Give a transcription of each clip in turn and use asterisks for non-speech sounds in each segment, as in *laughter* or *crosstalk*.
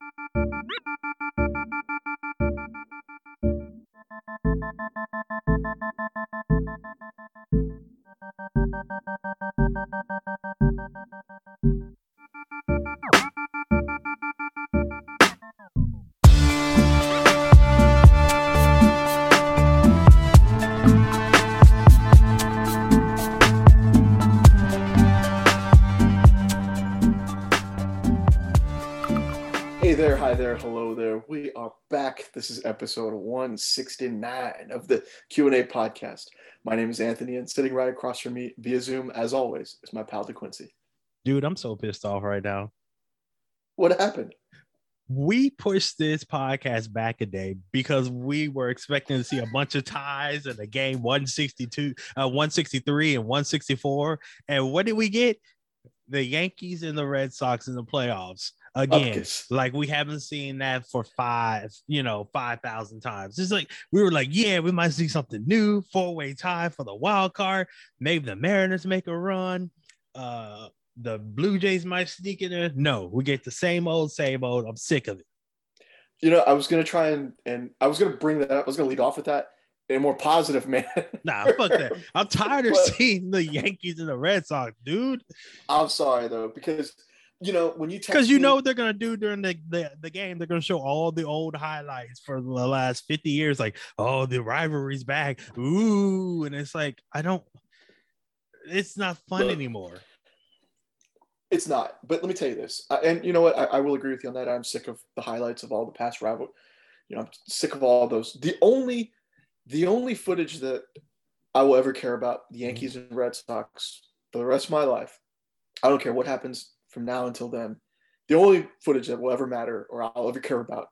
Música episode 169 of the Q&A podcast. My name is Anthony and sitting right across from me via Zoom as always is my pal DeQuincy. Dude, I'm so pissed off right now. What happened? We pushed this podcast back a day because we were expecting to see a bunch of ties in the game 162, uh, 163 and 164. And what did we get? The Yankees and the Red Sox in the playoffs again. Like we haven't seen that for five, you know, five thousand times. It's like we were like, yeah, we might see something new, four way tie for the wild card. Maybe the Mariners make a run. Uh, the Blue Jays might sneak in there. No, we get the same old, same old. I'm sick of it. You know, I was gonna try and and I was gonna bring that up. I was gonna lead off with that in a more positive *laughs* man. Nah, fuck that. I'm tired of But- seeing the Yankees and the Red Sox, dude. I'm sorry though, because you know when you Because you me- know what they're gonna do during the, the, the game. They're gonna show all the old highlights for the last 50 years, like, oh, the rivalry's back. Ooh, and it's like, I don't it's not fun Look, anymore. It's not. But let me tell you this, I, and you know what? I, I will agree with you on that. I'm sick of the highlights of all the past rival. You know, I'm sick of all those. The only, the only footage that I will ever care about the Yankees mm-hmm. and Red Sox for the rest of my life. I don't care what happens from now until then. The only footage that will ever matter or I'll ever care about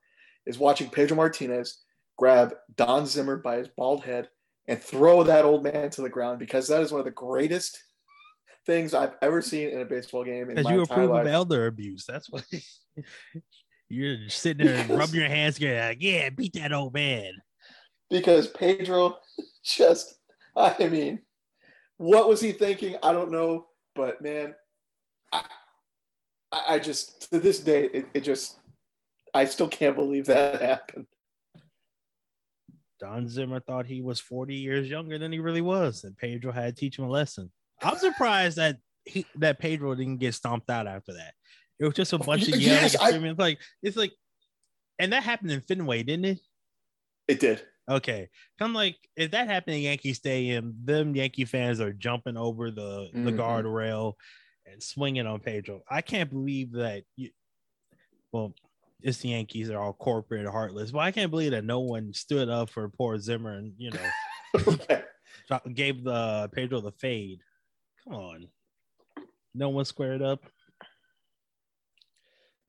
is watching Pedro Martinez grab Don Zimmer by his bald head and throw that old man to the ground because that is one of the greatest things I've ever seen in a baseball game Because you approve life. of elder abuse. That's what *laughs* you're sitting there Because- rubbing your hands together, like, yeah, beat that old man. because Pedro *laughs* just, I mean, what was he thinking? I don't know, but man, I just to this day, it, it just, I still can't believe that happened. Don Zimmer thought he was 40 years younger than he really was, and Pedro had to teach him a lesson. I'm surprised that he that Pedro didn't get stomped out after that. It was just a bunch of yelling. *laughs* Yes, I- It's like it's like, and that happened in Fenway, didn't it? It did. Okay, I'm like, if that happened in Yankee Stadium, them Yankee fans are jumping over the the Mhm. guardrail and swinging on Pedro. I can't believe that. You, well, it's the Yankees; they're all corporate, heartless. But I can't believe that no one stood up for poor Zimmer and you know *laughs* gave the Pedro the fade. Come on, no one squared up.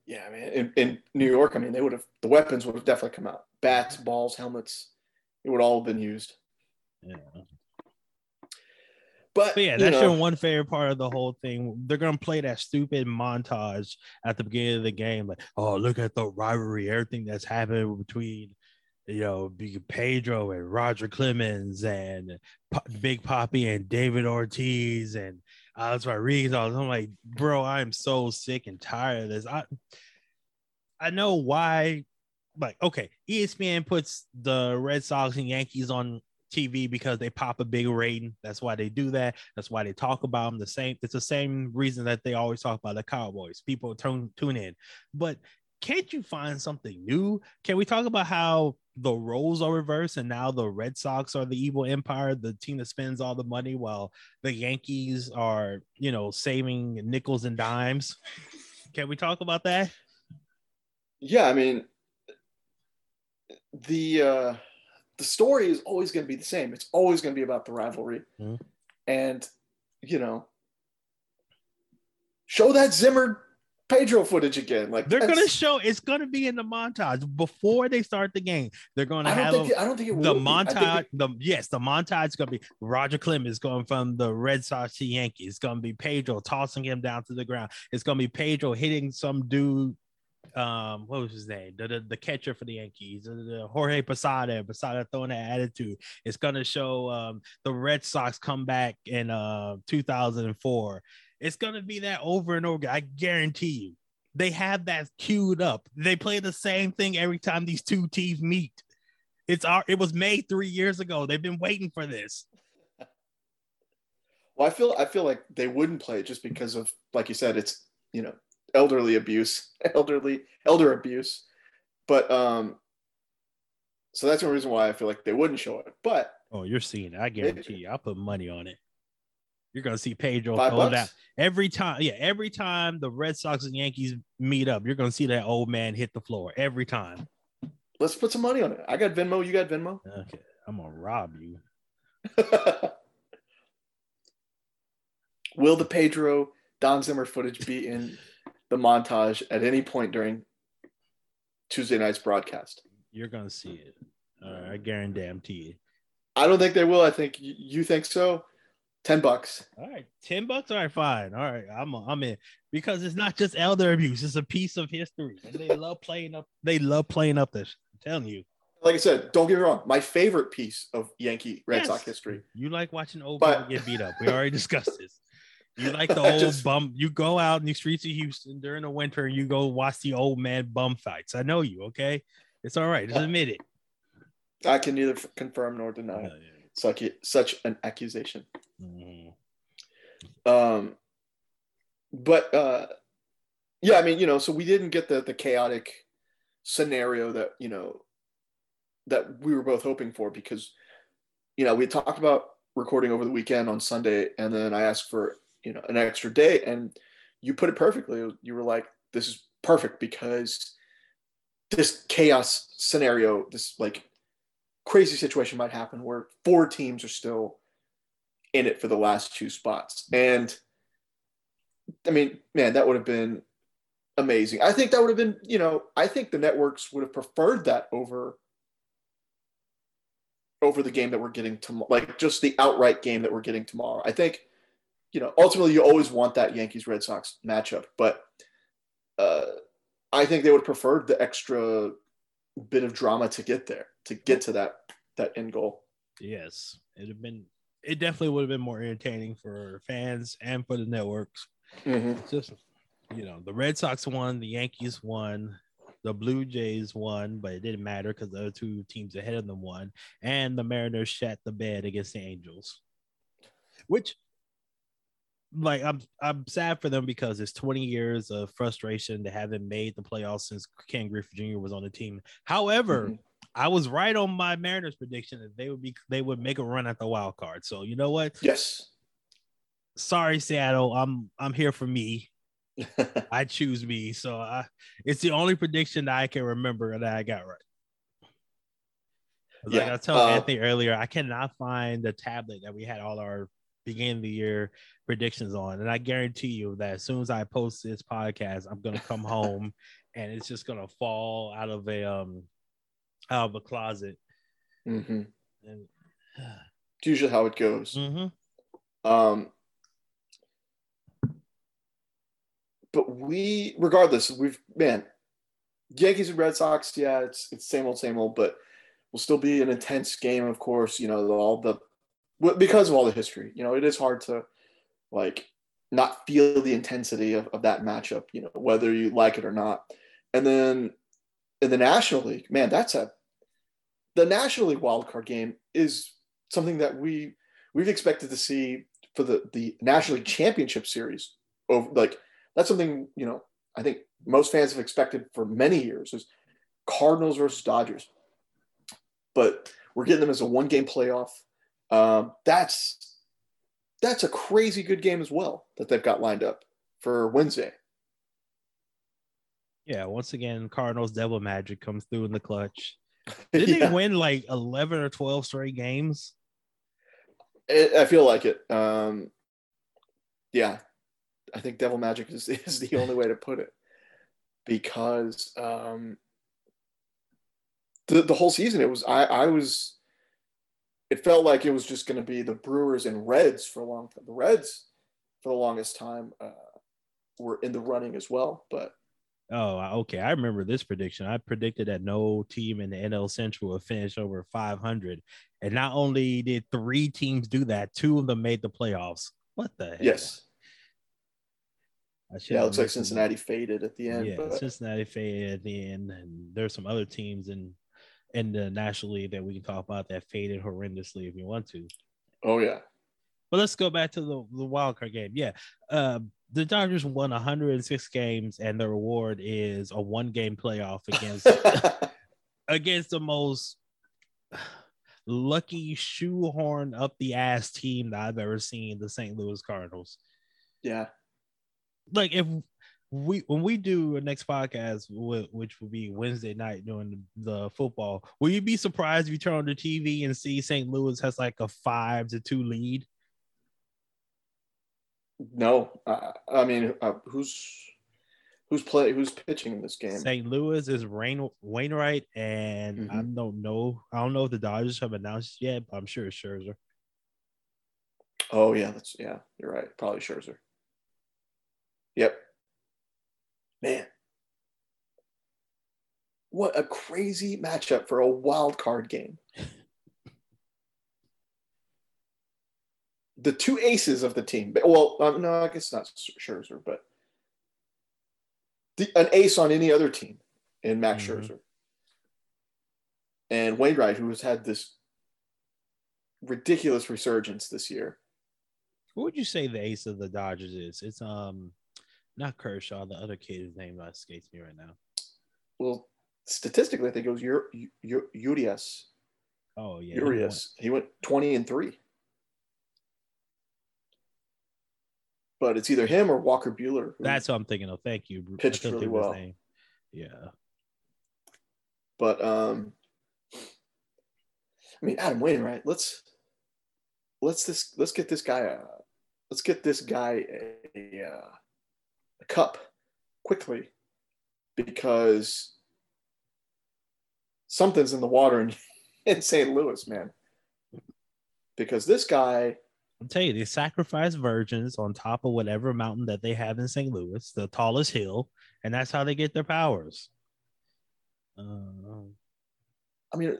yeah, I mean, in, in New York, I mean, they would have the weapons would have definitely come out: bats, balls, helmets. It would all have been used. Yeah. But, But yeah, you that's know, your one favorite part of the whole thing. They're gonna play that stupid montage at the beginning of the game, like, oh, look at the rivalry, everything that's happened between, you know, Big Pedro and Roger Clemens and Po- Big Poppy and David Ortiz and Alex Rodriguez. I'm like, bro, I'm so sick and tired of this. I, I know why. Like, okay, ESPN puts the Red Sox and Yankees on TV because they pop a big rating. That's why they do that. That's why they talk about them. The same. It's the same reason that they always talk about the Cowboys. People tune tune in, but can't you find something new? Can we talk about how the roles are reversed and now the Red Sox are the evil empire, the team that spends all the money, while the Yankees are, you know, saving nickels and dimes? Can we talk about that? yeah, I mean, the uh, the story is always going to be the same. It's always going to be about the rivalry, Mhm. and you know, show that Zimmer Pedro footage again. Like They're gonna show. It's gonna be in the montage before they start the game. They're gonna have don't a- think. It, I don't think it the will be. Montage, it- the yes, the montage is gonna be Roger Clemens going from the Red Sox to Yankees. It's gonna be Pedro tossing him down to the ground. It's gonna be Pedro hitting some dude. Um, what was his name? The, the, the catcher for the Yankees, the, the Jorge Posada. Posada throwing that attitude. It's gonna show um the Red Sox come back in uh 2004. It's gonna be that over and over. I guarantee you. They have that queued up. They play the same thing every time these two teams meet. It's our it was made three years ago. They've been waiting for this. Well, I feel I feel like they wouldn't play it just because of like you said, it's you know elderly abuse, *laughs* elderly elder abuse. But um, so that's the reason why I feel like they wouldn't show it. But oh, you're seeing it. I guarantee you. I'll put money on it. You're gonna see Pedro hold out every time. Yeah, every time the Red Sox and Yankees meet up, you're gonna see that old man hit the floor every time. let's put some money on it. I got Venmo. You got Venmo. Okay, I'm gonna rob you. *laughs* Will the Pedro Don Zimmer footage be in the montage at any point during Tuesday night's broadcast? You're gonna see it. All right, I guarantee you. I don't think they will. I think you think so. Ten bucks. All right, ten bucks. All right, fine. All right, I'm I'm in because it's not just elder abuse; it's a piece of history, and they love playing up. They love playing up this. I'm telling you. Like I said, don't get me wrong. My favorite piece of Yankee Red Yes. Sox history. You like watching old But- get beat up. We already discussed this. You like the *laughs* old just- bum. You go out in the streets of Houston during the winter and you go watch the old man bum fights. I know you. Okay, it's all right. Just admit it. I can neither confirm nor deny such such an accusation. Mhm. Um, but uh, yeah, I mean, you know, so we didn't get the the chaotic scenario that you know that we were both hoping for because you know we talked about recording over the weekend on Sunday, and then I asked for you know an extra day, and you put it perfectly. You were like, "This is perfect because this chaos scenario, this like crazy situation might happen where four teams are still in it for the last two spots. And I mean, man, that would have been amazing. I think that would have been, you know, I think the networks would have preferred that over over the game that we're getting tomorrow, like just the outright game that we're getting tomorrow. I think, you know, ultimately you always want that Yankees Red Sox matchup, but uh, I think they would preferred the extra bit of drama to get there, to get to that that end goal. Yes, it'd have been. It definitely would have been more entertaining for fans and for the networks. It's just, you know, the Red Sox won, the Yankees won, the Blue Jays won, but it didn't matter because the other two teams ahead of them won, and the Mariners shat the bed against the Angels, which, like, I'm I'm sad for them because it's 20 years of frustration to haven't made the playoffs since Ken Griffey Jr. was on the team. However. Mhm. I was right on my Mariners prediction that they would be they would make a run at the wild card. So you know what? Yes. Sorry, Seattle. I'm I'm here for me. *laughs* I choose me. So I, it's the only prediction that I can remember that I got right. Like Yeah, I told uh, Anthony earlier, I cannot find the tablet that we had all our beginning of the year predictions on, and I guarantee you that as soon as I post this podcast, I'm gonna come *laughs* home and it's just gonna fall out of a um out of a closet. hmm And It's usually how it goes. Mhm. Um, but we, regardless, we've man, Yankees and Red Sox. Yeah, it's it's same old, same old, but will still be an intense game. Of course, you know all the because of all the history. You know, it is hard to like not feel the intensity of, of that matchup. You know, whether you like it or not. And then in the National League, man, that's a the National League wildcard game is something that we we've expected to see for the the National League Championship Series. Over like that's something you know I think most fans have expected for many years is Cardinals versus Dodgers, but we're getting them as a one game playoff. Um, that's that's a crazy good game as well that they've got lined up for Wednesday. yeah, once again, Cardinals Devil Magic comes through in the clutch. *laughs* Did Yeah. they win like 11 or 12 straight games? I I feel like it. Um, yeah, I think Devil Magic is, *laughs* is the only way to put it because um, the the whole season it was I I was it felt like it was just going to be the Brewers and Reds for a long time. The Reds for the longest time uh, were in the running as well, but Oh, okay. I remember this prediction. I predicted that no team in the NL Central would finish over 500. And not only did three teams do that, two of them made the playoffs. What the heck? yes, Yeah, it looks like Cincinnati faded at the end. Yeah, but... Cincinnati faded at the end, and there's some other teams in in the National League that we can talk about that faded horrendously if you want to. Oh yeah. But let's go back to the, the wild card game. Yeah. Uh, the Dodgers won 106 games, and the reward is a one game playoff against *laughs* against the most lucky shoehorn up the ass team that I've ever seen, the St. Louis Cardinals. Yeah. Like if we when we do a next podcast, which will be Wednesday night during the football, will you be surprised if you turn on the TV and see St. Louis has like a five to two lead? No, uh, I mean, uh, who's who's play who's pitching in this game? St. Louis is Rain Wainwright, and mm-hmm. I don't know. I don't know if the Dodgers have announced yet, but I'm sure it's Scherzer. Oh yeah, that's yeah. You're right. Probably Scherzer. Yep. Man, what a crazy matchup for a wild card game. the two aces of the team. Well, um, no, I guess not Scherzer, but the, an ace on any other team in Max mm-hmm. Scherzer and Wainwright, who has had this ridiculous resurgence this year. What would you say the ace of the Dodgers is? It's um not Kershaw, the other kid's name uh, escapes me right now. Well, statistically, I think it was your Urias. Oh yeah, Urias. He went twenty and three. but it's either him or Walker Buehler. That's what I'm thinking of. Thank you. Pitched really well. Yeah. But um, I mean Adam Wainwright. Let's let's this let's get this guy a let's get this guy a, a, a cup quickly because something's in the water in, *laughs* in St. Louis, man. Because this guy I'll tell you, they sacrifice virgins on top of whatever mountain that they have in St. Louis, the tallest hill, and that's how they get their powers. Uh, I mean,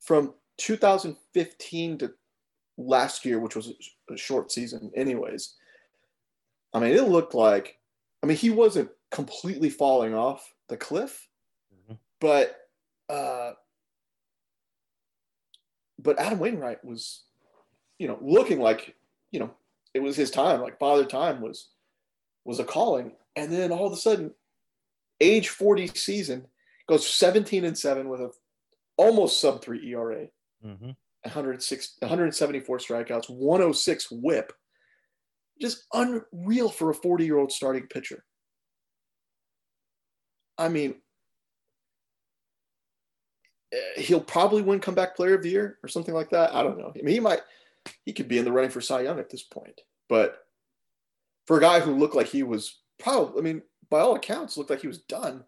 from 2015 to last year, which was a short season, anyways. I mean, it looked like, I mean, he wasn't completely falling off the cliff, mm-hmm. but, uh, but Adam Wainwright was, you know, looking like you know, it was his time. Like Father Time was was a calling, and then all of a sudden, age forty season goes seventeen and seven with a almost sub three ERA, mm-hmm. 106, 174 strikeouts, 106 WHIP. Just unreal for a 40 year old starting pitcher. I mean, eh, he'll probably win comeback player of the year or something like that. I don't know. I mean, he might he could be in the running for Cy Young at this point. But for a guy who looked like he was probably, I mean, by all accounts, looked like he was done.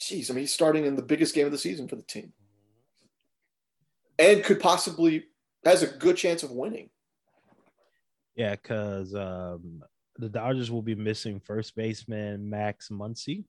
Jeez, I mean, he's starting in the biggest game of the season for the team, and could possibly has a good chance of winning. Yeah, because um, the Dodgers will be missing first baseman Max Muncy.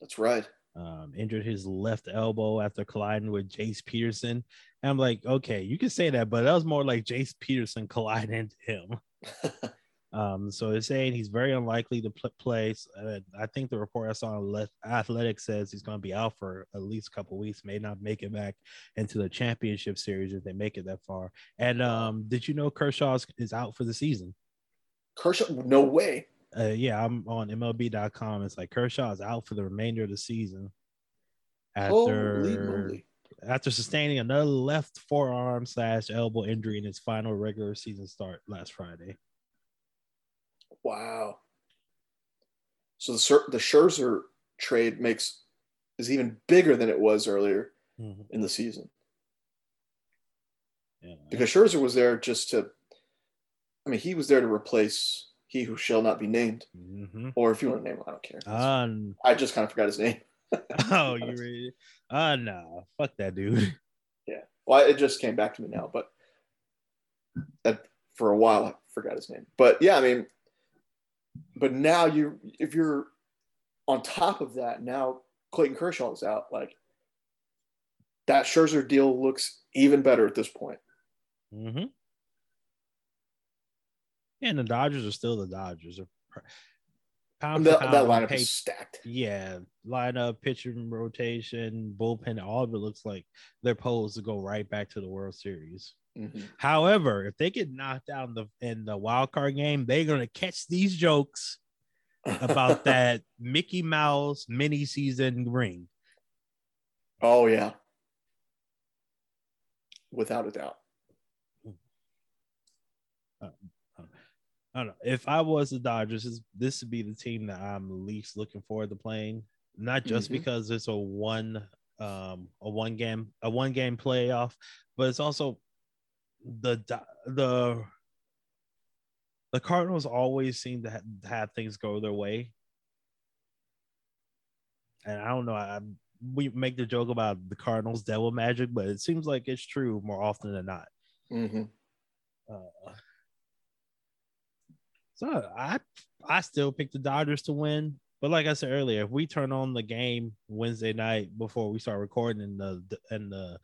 That's right um, injured his left elbow after colliding with Jace Peterson. And I'm like, okay, you can say that, but that was more like Jace Peterson colliding into him. *laughs* um, so they're saying he's very unlikely to pl- play. Uh, I think the report I saw on Athletic says he's going to be out for at least a couple weeks, may not make it back into the championship series if they make it that far. And um, did you know Kershaw is out for the season? Kershaw, no way uh, yeah, I'm on MLB.com. It's like Kershaw is out for the remainder of the season after after sustaining another left forearm slash elbow injury in his final regular season start last Friday. Wow. So the the Scherzer trade makes is even bigger than it was earlier mm-hmm. in the season. Yeah. Because Scherzer was there just to, I mean, he was there to replace he who shall not be named. Mm-hmm. Or if you want to name him, I don't care. Um, I just kind of forgot his name. *laughs* oh, *laughs* you ready? Uh no, fuck that dude. Yeah. Well, it just came back to me now, but that, for a while I forgot his name. But yeah, I mean, but now you if you're on top of that, now Clayton Kershaw is out. Like that Scherzer deal looks even better at this point. Mm-hmm. And the Dodgers are still the Dodgers. pound that, for that lineup is stacked. yeah, lineup, pitcher rotation, bullpen, all of it looks like they're posed to go right back to the World Series. Mhm. However, if they get knocked out in the in the wild card game, they're gonna catch these jokes about *laughs* that Mickey Mouse mini season ring. oh yeah, without a doubt. I don't know. If I was the Dodgers, this, this would be the team that I'm least looking forward to playing. Not just Mhm. because it's a one um a one game a one game playoff, but it's also the the the Cardinals always seem to ha- have things go their way. And I don't know. I, we make the joke about the Cardinals devil magic, but it seems like it's true more often than not. hmm Uh, so I I still pick the Dodgers to win. But like I said earlier, if we turn on the game Wednesday night before we start recording and the and the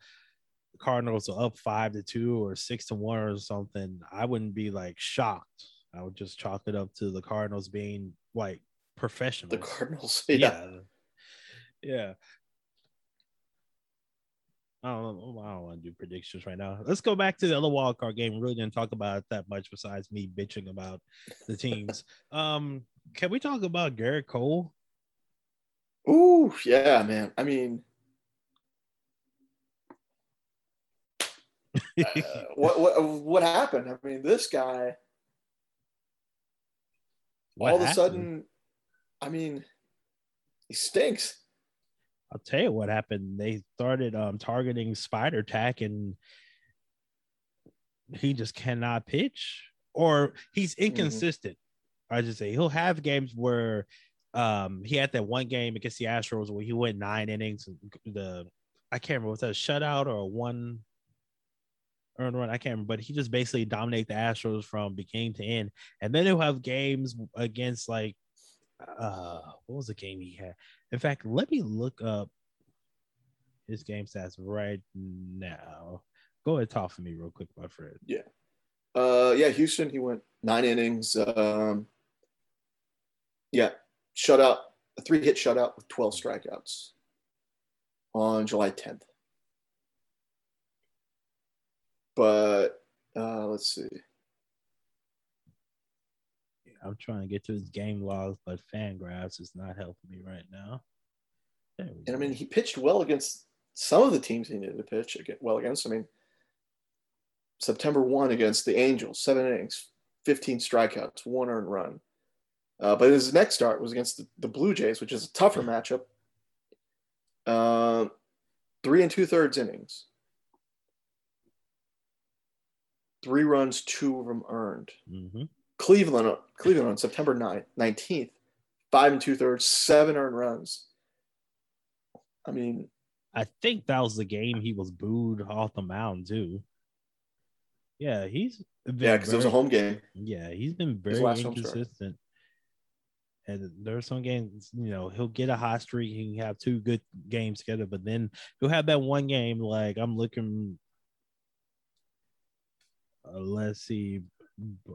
Cardinals are up five to two or six to one or something, I wouldn't be like shocked. I would just chalk it up to the Cardinals being like professional. The Cardinals. *laughs* Yeah. yeah. Yeah. I don't, I don't want to do predictions right now. Let's go back to the other wild card game. We really didn't talk about it that much besides me bitching about the teams. *laughs* um, can we talk about Gerrit Cole? Ooh, yeah, man. I mean, uh, *laughs* what what what happened? I mean, this guy What all of a sudden, I mean, he stinks. I'll tell you what happened. They started um targeting Spider Tack and he just cannot pitch or he's inconsistent. I just say he'll have games where um he had that one game against the Astros where he went nine innings. The I can't remember was that a shutout or a one earned run. I can't remember, but he just basically dominate the Astros from beginning to end. And then he'll have games against like uh what was the game he had? In fact, let me look up his game stats right now. Go ahead, talk for me real quick, my friend. Yeah. Uh, yeah, Houston. He went nine innings. Um, yeah, shutout, a three hit shutout with twelve strikeouts on July tenth. But uh, let's see. I'm trying to get to his game logs, but Fangraphs is not helping me right now. And I mean, he pitched well against some of the teams he needed to pitch well against. I mean, September 1 against the Angels, seven innings, 15 strikeouts, one earned run. Uh, but his next start was against the, the Blue Jays, which is a tougher matchup. Um, three and two thirds innings, three runs, two of them earned. Mhm. Cleveland, Cleveland on September 9th, 19th, five and two thirds, seven earned runs. I mean, I think that was the game he was booed off the mound too. Yeah, he's been yeah, because it was a home game. Yeah, he's been very last home start. inconsistent. And there's some games, you know, he'll get a hot streak, he can have two good games together, but then he'll have that one game like I'm looking. Uh, let's see,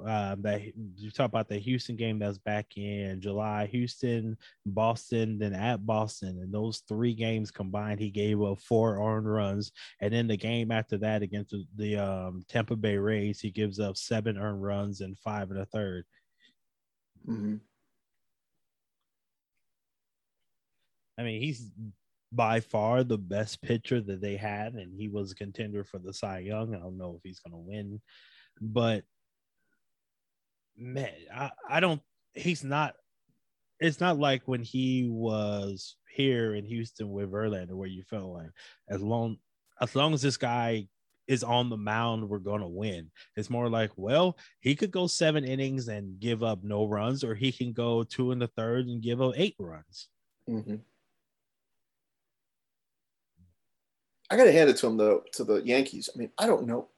uh, that you talk about the Houston game that's back in July. Houston, Boston, then at Boston, and those three games combined, he gave up four earned runs, and then the game after that against the, the um, Tampa Bay Rays, he gives up seven earned runs and five and a third. Mhm. I mean, he's by far the best pitcher that they had, and he was a contender for the Cy Young. I don't know if he's going to win, but man, I, I don't. He's not. It's not like when he was here in Houston with Verlander, where you felt like as long as long as this guy is on the mound, we're going to win. It's more like, well, he could go seven innings and give up no runs, or he can go two in the third and give up eight runs. Mhm. I got to hand it to him though to the Yankees. I mean, I don't know,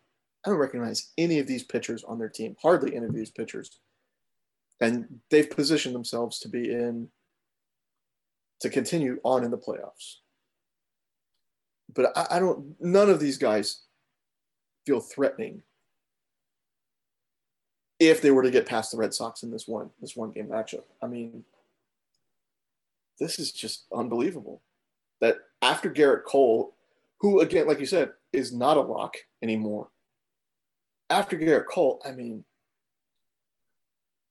I don't recognize any of these pitchers on their team. Hardly any of these pitchers, and they've positioned themselves to be in to continue on in the playoffs. But I, I don't. None of these guys feel threatening if they were to get past the Red Sox in this one this one game matchup. I mean, this is just unbelievable. That after Gerrit Cole, who again, like you said, is not a lock anymore. After Gerrit Cole, I mean,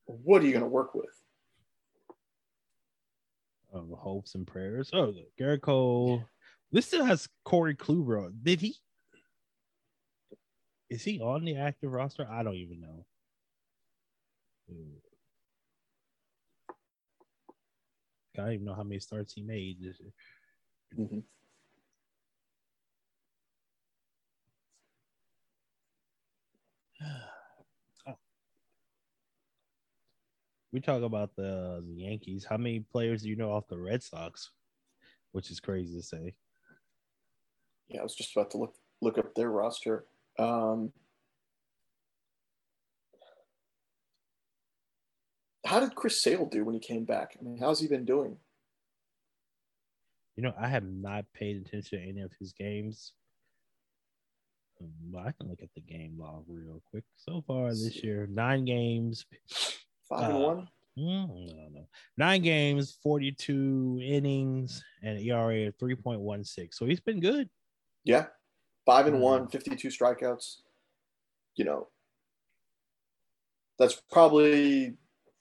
what are you going to work with? Um, hopes and prayers. Oh, Gerrit Cole. This still has Corey Kluber. Did he? Is he on the active roster? I don't even know. I don't even know how many starts he made this year. Mm-hmm. *sighs* we talk about the, the, Yankees. How many players do you know off the Red Sox? Which is crazy to say. Yeah, I was just about to look look up their roster. Um, how did Chris Sale do when he came back? I mean, how's he been doing? You know, I have not paid attention to any of his games. But I can look at the game log real quick. So far this year, nine games, Five and uh, one. Mm, no, no. Nine games, 42 innings, and ERA of 3.16. So he's been good. Yeah. Five and mm. one, 52 strikeouts. You know, that's probably,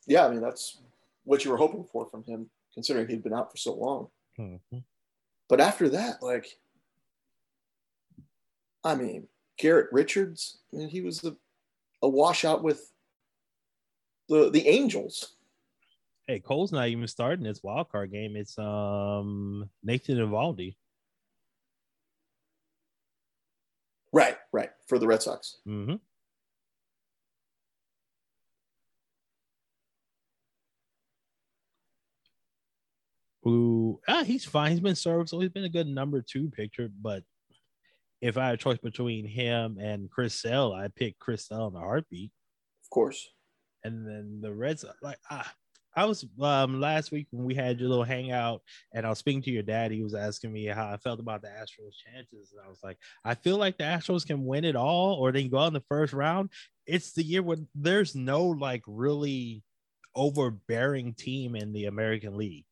yeah, I mean, that's what you were hoping for from him, considering he'd been out for so long. Mm-hmm. But after that, like, I mean, Garrett Richards, and he was a, a washout with the the Angels. Hey, Cole's not even starting this wild card game. It's um Nathan Eovaldi. Right, right, for the Red Sox. Mm-hmm. Who ah, he's fine. He's been served, so he's been a good number two pitcher. But if I had a choice between him and Chris Sale, I'd pick Chris Sale in a heartbeat. Of course and then the Reds like ah, I was um last week when we had your little hangout and I was speaking to your dad. He was asking me how I felt about the Astros' chances, and I was like, I feel like the Astros can win it all, or they can go out in the first round. It's the year when there's no like really overbearing team in the American League.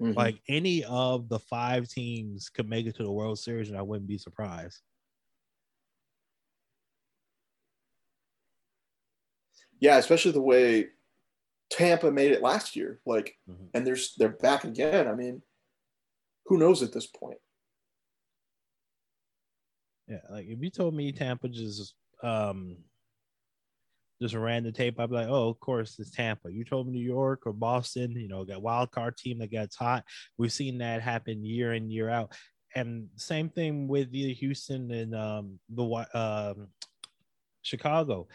Mm-hmm. Like any of the five teams could make it to the World Series, and I wouldn't be surprised. Yeah, especially the way Tampa made it last year. Like, mm-hmm. and there's they're back again. I mean, who knows at this point? Yeah, like if you told me Tampa just um just ran the tape, I'd be like, oh, of course it's Tampa. You told me New York or Boston, you know, got wild card team that gets hot. We've seen that happen year in year out. And same thing with the Houston and um, the um, Chicago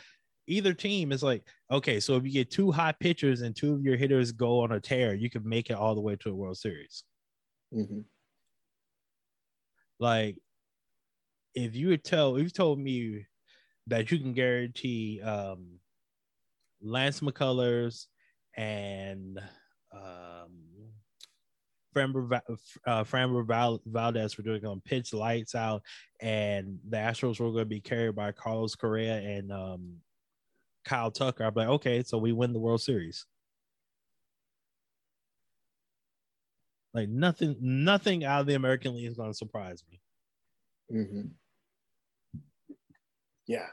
either team is like, okay, so if you get two hot pitchers and two of your hitters go on a tear, you can make it all the way to a World Series. Mm-hmm. Like, if you would tell, if you told me that you can guarantee um, Lance McCullers and um, Framber, uh, Framber Val- Valdez were doing going to pitch lights out, and the Astros were going to be carried by Carlos Correa and um, Kyle Tucker, I'd be like, okay, so we win the World Series. Like nothing, nothing out of the American League is going to surprise me. Mm-hmm. Yeah.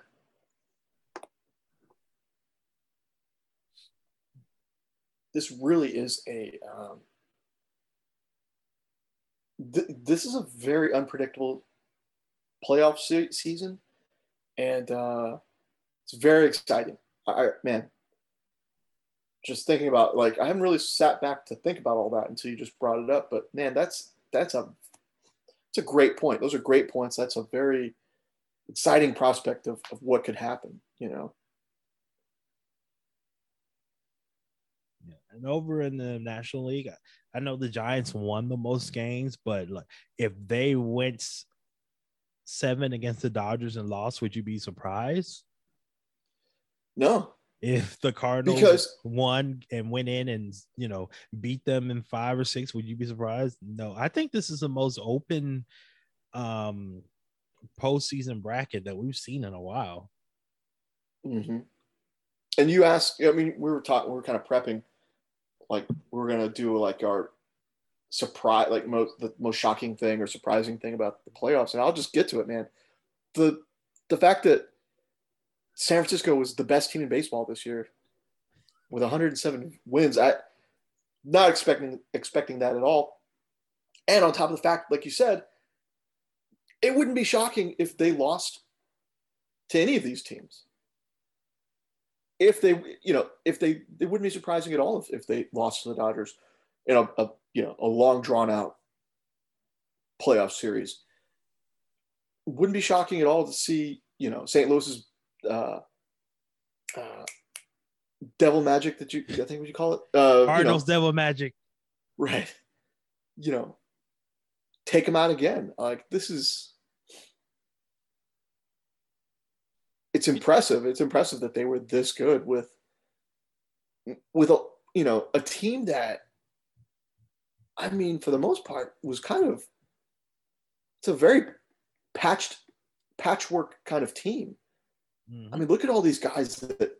This really is a. Um, th- this is a very unpredictable playoff se- season, and uh, it's very exciting. I man, just thinking about like I haven't really sat back to think about all that until you just brought it up. But man, that's that's a it's a great point. Those are great points. That's a very exciting prospect of, of what could happen, you know. And over in the National League, I know the Giants won the most games, but like if they went seven against the Dodgers and lost, would you be surprised? No. If the Cardinals because, won and went in and you know beat them in five or six, would you be surprised? No. I think this is the most open um postseason bracket that we've seen in a while. Mm-hmm. And you asked, I mean, we were talking, we were kind of prepping, like we are gonna do like our surprise, like most the most shocking thing or surprising thing about the playoffs, and I'll just get to it, man. The the fact that San Francisco was the best team in baseball this year with 107 wins. I not expecting expecting that at all. And on top of the fact, like you said, it wouldn't be shocking if they lost to any of these teams. If they, you know, if they, it wouldn't be surprising at all if, if they lost to the Dodgers in a, a you know a long drawn out playoff series. Wouldn't be shocking at all to see you know St. Louis's uh, uh, devil magic that you I think what you call it uh, Cardinals you know, devil magic, right? You know, take them out again. Like this is it's impressive. It's impressive that they were this good with with a you know a team that I mean for the most part was kind of it's a very patched patchwork kind of team. Mm-hmm. I mean, look at all these guys that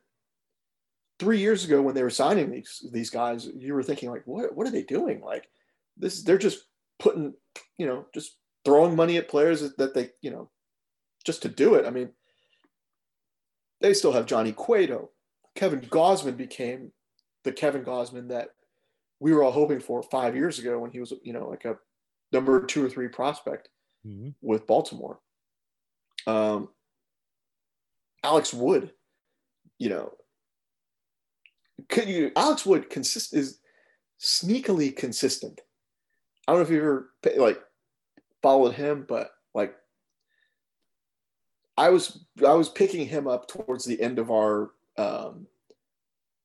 three years ago when they were signing these these guys, you were thinking like, what what are they doing? Like this, they're just putting, you know, just throwing money at players that they, you know, just to do it. I mean, they still have Johnny Cueto. Kevin Gausman became the Kevin Gausman that we were all hoping for five years ago when he was, you know, like a number two or three prospect mm-hmm. with Baltimore. Um, Alex Wood, you know, could you Alex Wood consist is sneakily consistent. I don't know if you ever like followed him, but like I was I was picking him up towards the end of our um,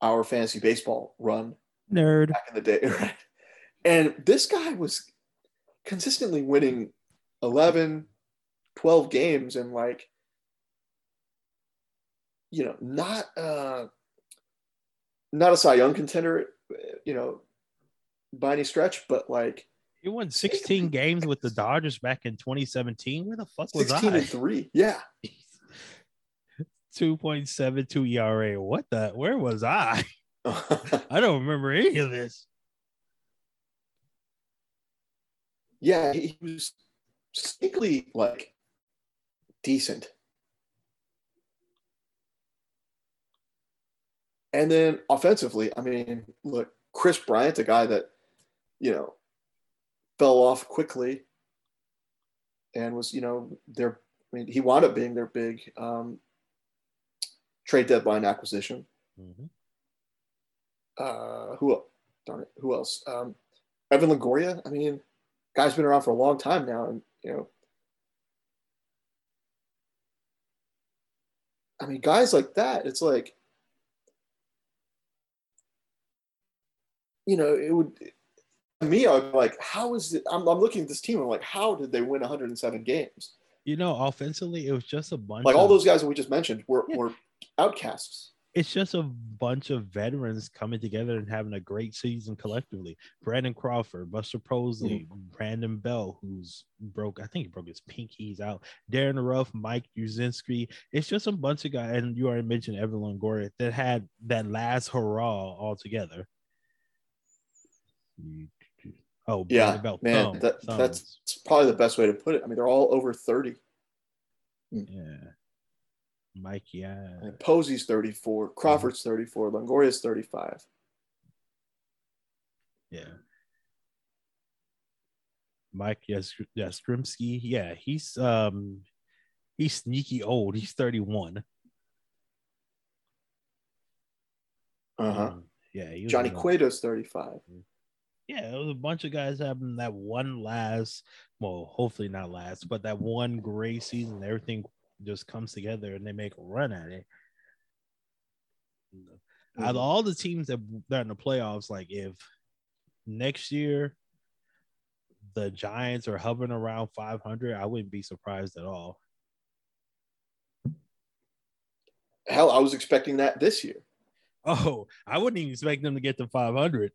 our fantasy baseball run. Nerd back in the day, *laughs* right? And this guy was consistently winning 11, 12 games and like you know, not uh not a Cy Young contender, you know, by any stretch, but like he won 16 games with the Dodgers back in 2017. Where the fuck was 16 I? and 3. Yeah. *laughs* 2.72 ERA. What the where was I? *laughs* I don't remember any of this. Yeah, he was sneakily like decent. And then offensively, I mean, look, Kris Bryant, a guy that, you know, fell off quickly and was, you know, their, I mean, he wound up being their big um, trade deadline acquisition. Mm-hmm. Uh, who, darn it, who else? Um, Evan Longoria. I mean, guy's been around for a long time now, and you know, I mean, guys like that. It's like, you know, it would me, I'm like, how is it? I'm, I'm looking at this team. I'm like, how did they win 107 games? You know, offensively, it was just a bunch. Like of, all those guys that we just mentioned were, yeah. were outcasts. It's just a bunch of veterans coming together and having a great season collectively. Brandon Crawford, Buster Posey, mm-hmm. Brandon Belt, who's broke, I think he broke his pinkies out. Darin Ruf, Mike Yastrzemski. It's just a bunch of guys, and you already mentioned Evan Longoria that had that last hurrah all together. Oh, yeah, man, thumb, that, that's probably the best way to put it. I mean, they're all over thirty. Hmm. Yeah, Mike, yeah. And Posey's thirty-four. Crawford's thirty-four. Longoria's thirty-five. Yeah. Mike yes Yastrzemski, yeah, he's um he's sneaky old. He's 31. Uh-huh. Um, yeah, Johnny Cueto's 35. Mm-hmm yeah, it was a bunch of guys having that one last, well, hopefully not last, but that one great season. Everything just comes together and they make a run at it. Mm-hmm. Out of mm-hmm. all the teams that, that are in the playoffs, like if next year the Giants are hovering around 500, I wouldn't be surprised at all. Hell, I was expecting that this year. Oh, I wouldn't even expect them to get to 500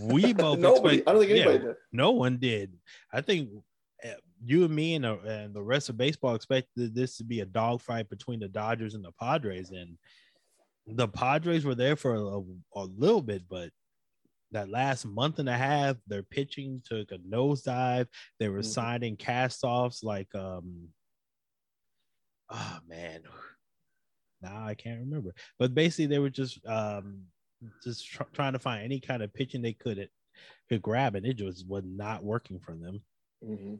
we *laughs* both nobody. Expect, I don't think anybody yeah, did. No one did. I think eh, you and me and the, and the rest of baseball expected this to be a dogfight between the Dodgers and the Padres, and the Padres were there for a, a little bit, but that last month and a half, their pitching took a nosedive. They were Mhm. signing cast-offs like um oh man. Now I can't remember. But basically they were just um just tr- trying to find any kind of pitching they could could grab and it just was not working for them. Mhm.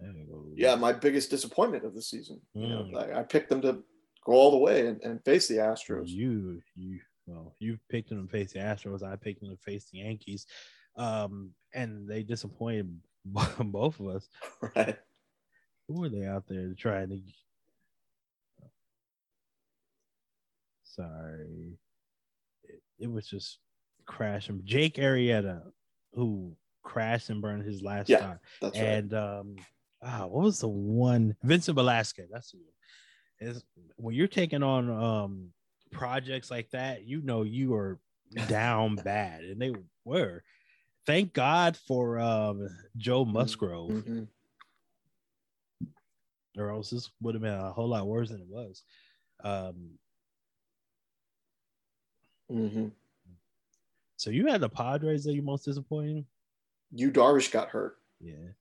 Go. Yeah, my biggest disappointment of the season. You know, Mm. I, I picked them to go all the way and, and face the Astros. You you well, you picked them to face the Astros. I picked them to face the Yankees, um, and they disappointed *laughs* both of us. *laughs* Right. Who were they out there trying to? Sorry, it, it was just crashing. Jake Arrieta, who crashed and burned his last Yeah, start, That's right. and um, ah, what was the one? Vincent Velasquez. That's who. Is when you're taking on um projects like that, you know you are down *laughs* bad, and they were. Thank God for um Joe Musgrove, Mhm. or else this would have been a whole lot worse than it was. Um, Mhm. so you had the Padres that you most disappointing, Yu Darvish got hurt. yeah.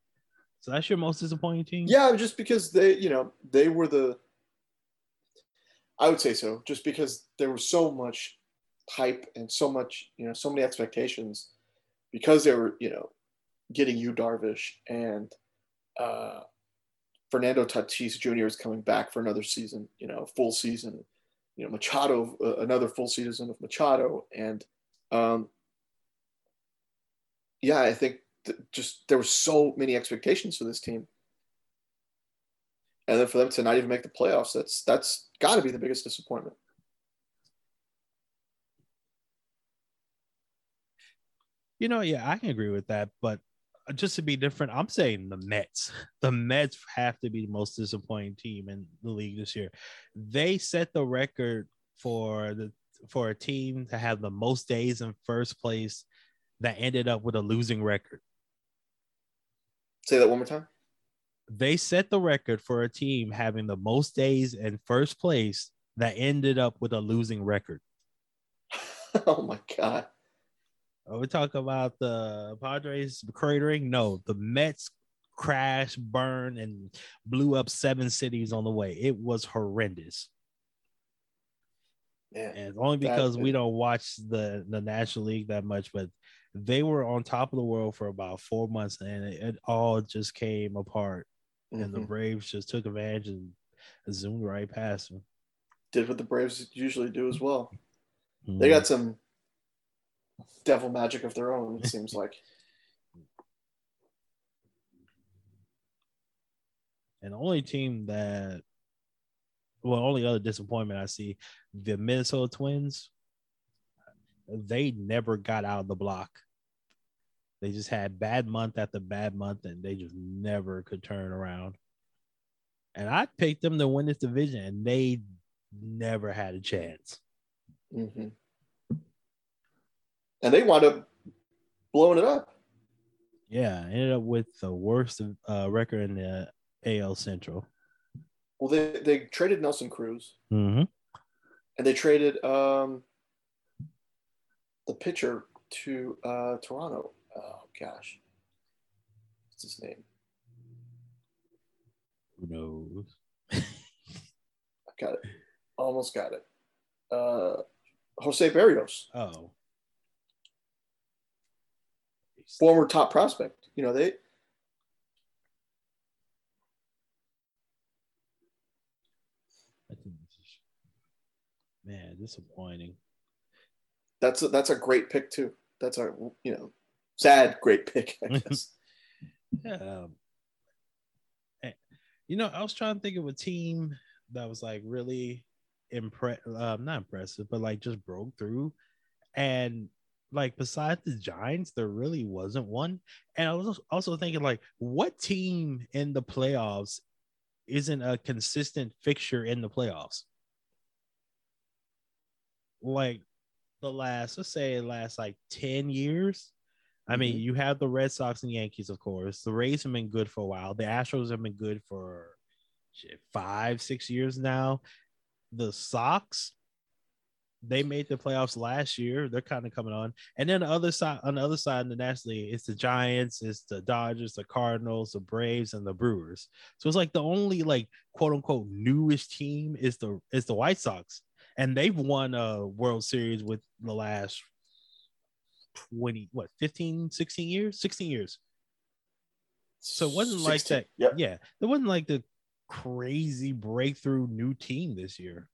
So that's your most disappointing team. Yeah, just because they, you know, they were the. I would say so, just because there was so much hype and so much, you know, so many expectations, because they were, you know, getting Yu Darvish and uh, Fernando Tatis Jr. is coming back for another season, you know, full season. You know, Machado, uh, another full season of Machado, and um, yeah, I think th- just there were so many expectations for this team. And then for them to not even make the playoffs that's that's got to be the biggest disappointment. You know, yeah, I can agree with that, but just to be different, I'm saying the Mets. The Mets have to be the most disappointing team in the league this year. They set the record for the for a team to have the most days in first place that ended up with a losing record. say that one more time They set the record for a team having the most days in first place that ended up with a losing record. *laughs* oh my god Are we talking about the Padres cratering? No, the Mets crashed, burned, and blew up seven cities on the way. It was horrendous. man And only because we don't watch the, the National League that much, but they were on top of the world for about four months and it, it all just came apart. And the Mhm. Braves just took advantage and zoomed right past them. did what the braves usually do as well Mm-hmm. they got some devil magic of their own it seems like *laughs* And the only team that, well, only other disappointment I see, the Minnesota Twins, they never got out of the block. They just had bad month after bad month, and they just never could turn around. And I picked them to win this division, and they never had a chance. Mhm. And they wound up blowing it up Yeah, ended up with the worst uh, record in the AL Central. well they, they traded nelson cruz Mm-hmm. and they traded um, the pitcher to uh, Toronto. Oh gosh, what's his name? Who knows? I *laughs* got it. Almost got it. Uh, Jose Berrios, Oh, former top prospect. You know they. I think this is man disappointing. That's a, that's a great pick too. That's a you know sad great pick. I *laughs* guess. Yeah. Um, you know, I was trying to think of a team that was like really impress, um, not impressive, but like just broke through, and like besides the Giants, there really wasn't one. And I was also thinking like, what team in the playoffs isn't a consistent fixture in the playoffs? Like the last, let's say, last like ten years. I mean, Mhm. you have the Red Sox and Yankees, of course. The Rays have been good for a while. The Astros have been good for shit, five, six years now. The Sox, they made the playoffs last year. They're kind of coming on. And then the other side, on the other side in the National League, it's the Giants, it's the Dodgers, the Cardinals, the Braves, and the Brewers. So it's like the only like quote unquote newest team is the is the White Sox. And they've won a World Series with the last 20, what, 15, 16 years? 16 years. So it wasn't like that. Yep. Yeah. It wasn't like the crazy breakthrough new team this year.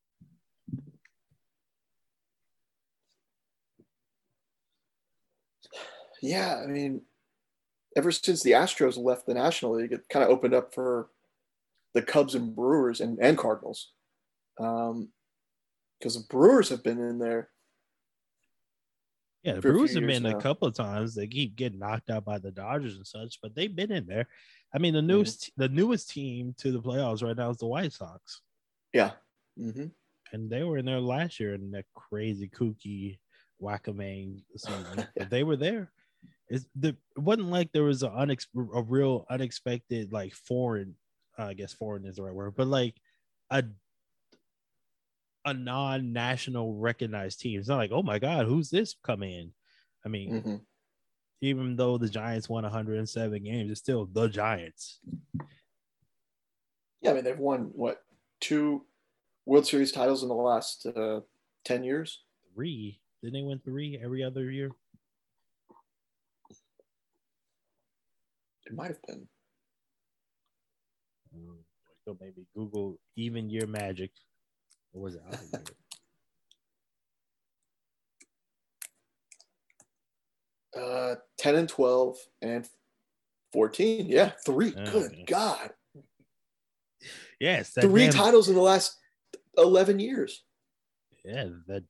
Yeah, I mean, ever since the Astros left the National League, it kind of opened up for the Cubs and Brewers and, and Cardinals. Um, because the Brewers have been in there. Yeah, the a Brewers have been now. a couple of times. They keep getting knocked out by the Dodgers and such, but they've been in there. I mean, the Mm-hmm. newest the newest team to the playoffs right now is the White Sox, Yeah. hmm and they were in there last year in that crazy kooky whack-a-mang season. *laughs* but they were there. It's the it wasn't like there was a unex a real unexpected like foreign, uh, I guess foreign is the right word, but like a a non-national recognized team. It's not like, oh my god, who's this coming in? I mean, hmm even though the Giants won 107 games, it's still the Giants. Yeah, I mean, they've won what two World Series titles in the last uh, 10 years? Three. Didn't they win three every other year? It might have been. Mm, So maybe Google even year magic. Or was it out of year? *laughs* Uh, 10 and 12 and 14. Yeah, three. Oh, Good okay. God. Yes, that Three damn- titles in the last 11 years. Yeah, that.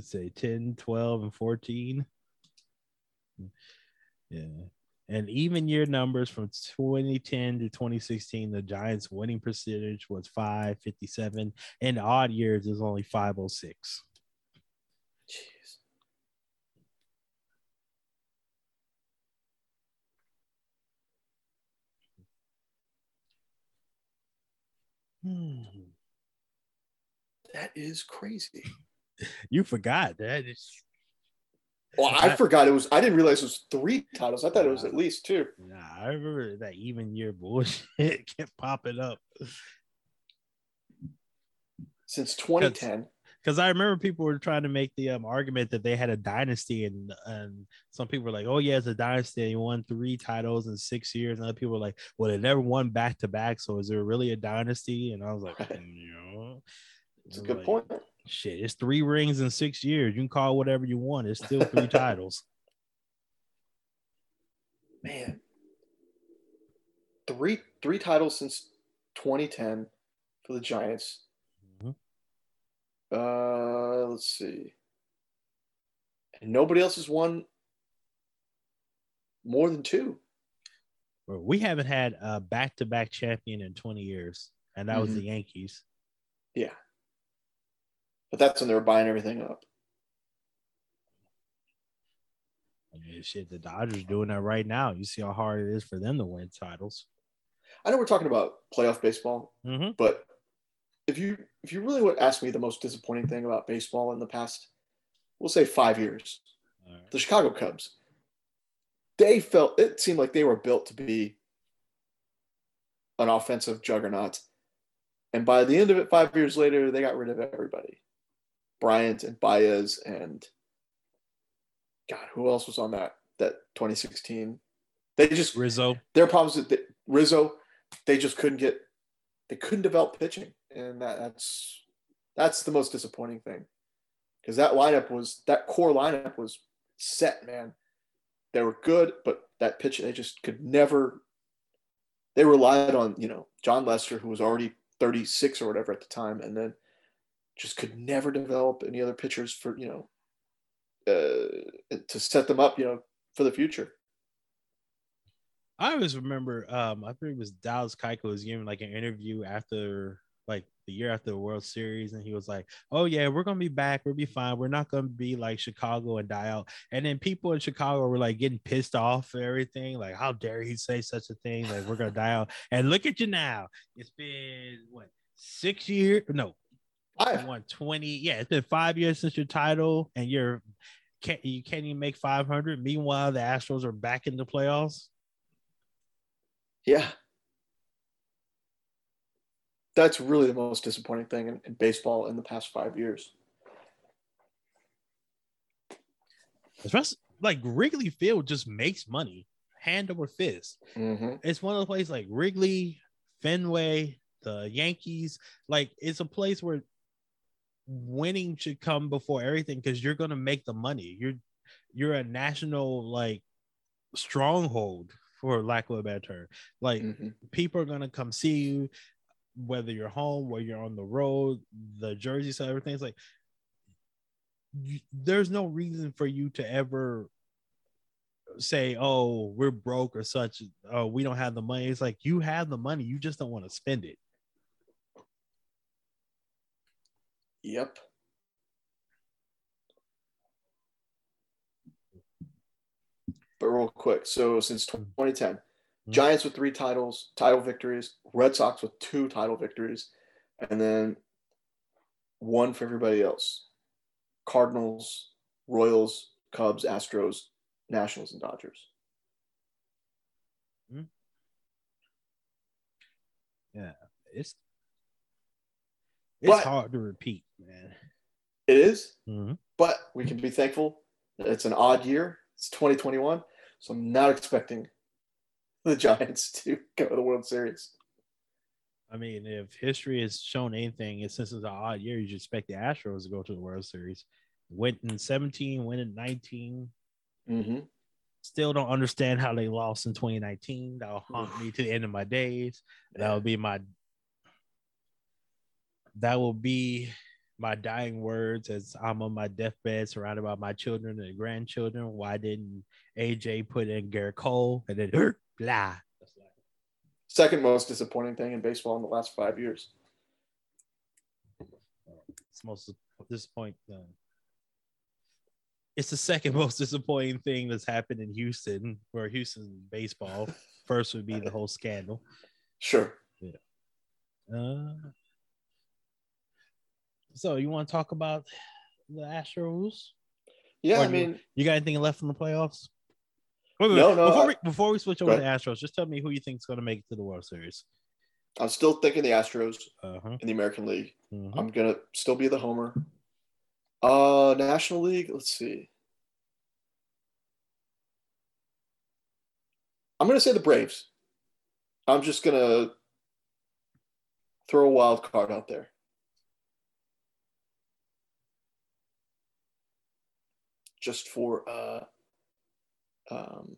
Let's say 10, 12, and 14. Yeah. And even year numbers from 2010 to 2016, the Giants' winning percentage was 557. And odd years is only 506. Jeez. Hmm. That is crazy. You forgot that. Well, I I- forgot it was, I didn't realize it was three titles. I thought it was at least two. Nah, I remember that even year bullshit *laughs* kept popping up. Since 2010. because I remember people were trying to make the um, argument that they had a dynasty, and and some people were like, "Oh yeah, it's a dynasty. He won three titles in six years," and other people were like, "Well, they never won back to back, so is there really a dynasty?" And I was like, Right. *laughs* "Mm, "No." It's a I'm good like, point. Shit, it's three rings in six years. You can call whatever you want. It's still three *laughs* titles. Man. Three three titles since 2010 for the Giants. Mhm. Uh, let's see. And nobody else has won more than two. We haven't had a back to back champion in 20 years, and that was Mhm. the Yankees. Yeah. But that's when they were buying everything up. I mean, shit, the Dodgers doing that right now. You see how hard it is for them to win titles. I know we're talking about playoff baseball, Mm-hmm. but if you if you really would ask me the most disappointing thing about baseball in the past, we'll say five years, the Chicago Cubs. They felt it seemed like they were built to be an offensive juggernaut. And by the end of it, five years later, they got rid of everybody. Bryant and Baez and God, who else was on that that 2016? They just Rizzo. their problems with the, Rizzo, they just couldn't get they couldn't develop pitching, and that, that's that's the most disappointing thing because that lineup was that core lineup was set, man. They were good, but that pitch they just could never. They relied on you know Jon Lester, who was already 36 or whatever at the time, and then just could never develop any other pitchers for you know uh, to set them up, you know, for the future. I always remember, um, I think it was Dallas Keuchel was giving like an interview after like the year after the World Series, and he was like, "Oh yeah, we're gonna be back. We'll be fine. We're not gonna be like Chicago and die out." And then people in Chicago were like getting pissed off and everything. Like, how dare he say such a thing? Like, we're gonna die out. And look at you now. It's been what six years? No, Five. won 20. Yeah, it's been five years since your title, and you're can't you can't even make 500. Meanwhile, the Astros are back in the playoffs. Yeah. That's really the most disappointing thing in, in baseball in the past five years. Especially like Wrigley Field just makes money hand over fist. Mm-hmm. It's one of the places like Wrigley, Fenway, the Yankees. Like it's a place where winning should come before everything because you're gonna make the money. You're you're a national like stronghold for lack of a better term. Like Mm-hmm. people are gonna come see you, whether you're home, whether you're on the road, the jersey, so everything's like you, there's no reason for you to ever say, "Oh, we're broke" or such. Oh, we don't have the money. It's like you have the money, you just don't want to spend it. Yep. But real quick, so since 2010, Mhm. Giants with three titles, title victories, Red Sox with two title victories, and then one for everybody else. Cardinals, Royals, Cubs, Astros, Nationals, and Dodgers. Yeah, it's it's But- hard to repeat, man. It is, Mhm. but we can be thankful that it's an odd year. It's 2021, so I'm not expecting the Giants *laughs* to go to the World Series. I mean, if history has shown anything, it's since it's an odd year, you should expect the Astros to go to the World Series. Went in 17, went in 19. Mm-hmm. Still don't understand how they lost in 2019. That'll haunt me to the end of my days. That will be my that will be my dying words as I'm on my deathbed surrounded by my children and grandchildren. Why didn't AJ put in Gerrit Cole and then er, blah? Second most disappointing thing in baseball in the last five years. It's most disappointing. Uh, it's the second *laughs* most disappointing thing that's happened in Houston, where Houston baseball *laughs* first would be the whole scandal. Sure. Uh, so you want to talk about the Astros? Yeah, Or I you- mean, You got anything left from the playoffs? Wait, wait, No, wait. no, Before, I- we, before we switch over to ahead. Astros, just tell me who you think is going to make it to the World Series. I'm still thinking the Astros Uh-huh. in the American League. mhm. I'm gonna still be the homer. Uh, National League. Let's see. I'm gonna say the Braves. I'm just gonna throw a wild card out there. Just for uh, um,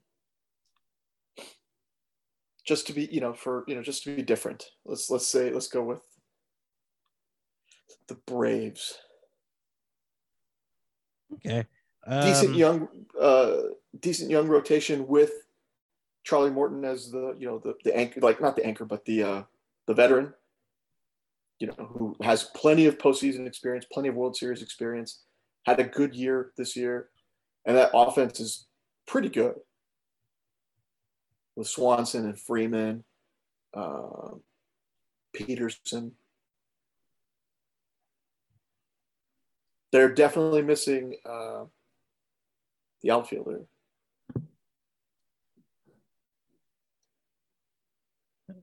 just to be, you know, for you know, just to be different. Let's let's say let's go with the Braves. Okay. decent Um, young uh decent young rotation with Charlie Morton as the you know the the anchor like not the anchor but the uh the veteran you know who has plenty of postseason experience plenty of World Series experience had a good year this year and that offense is pretty good with Swanson and Freeman uh, Pederson they're definitely missing uh, the outfielder.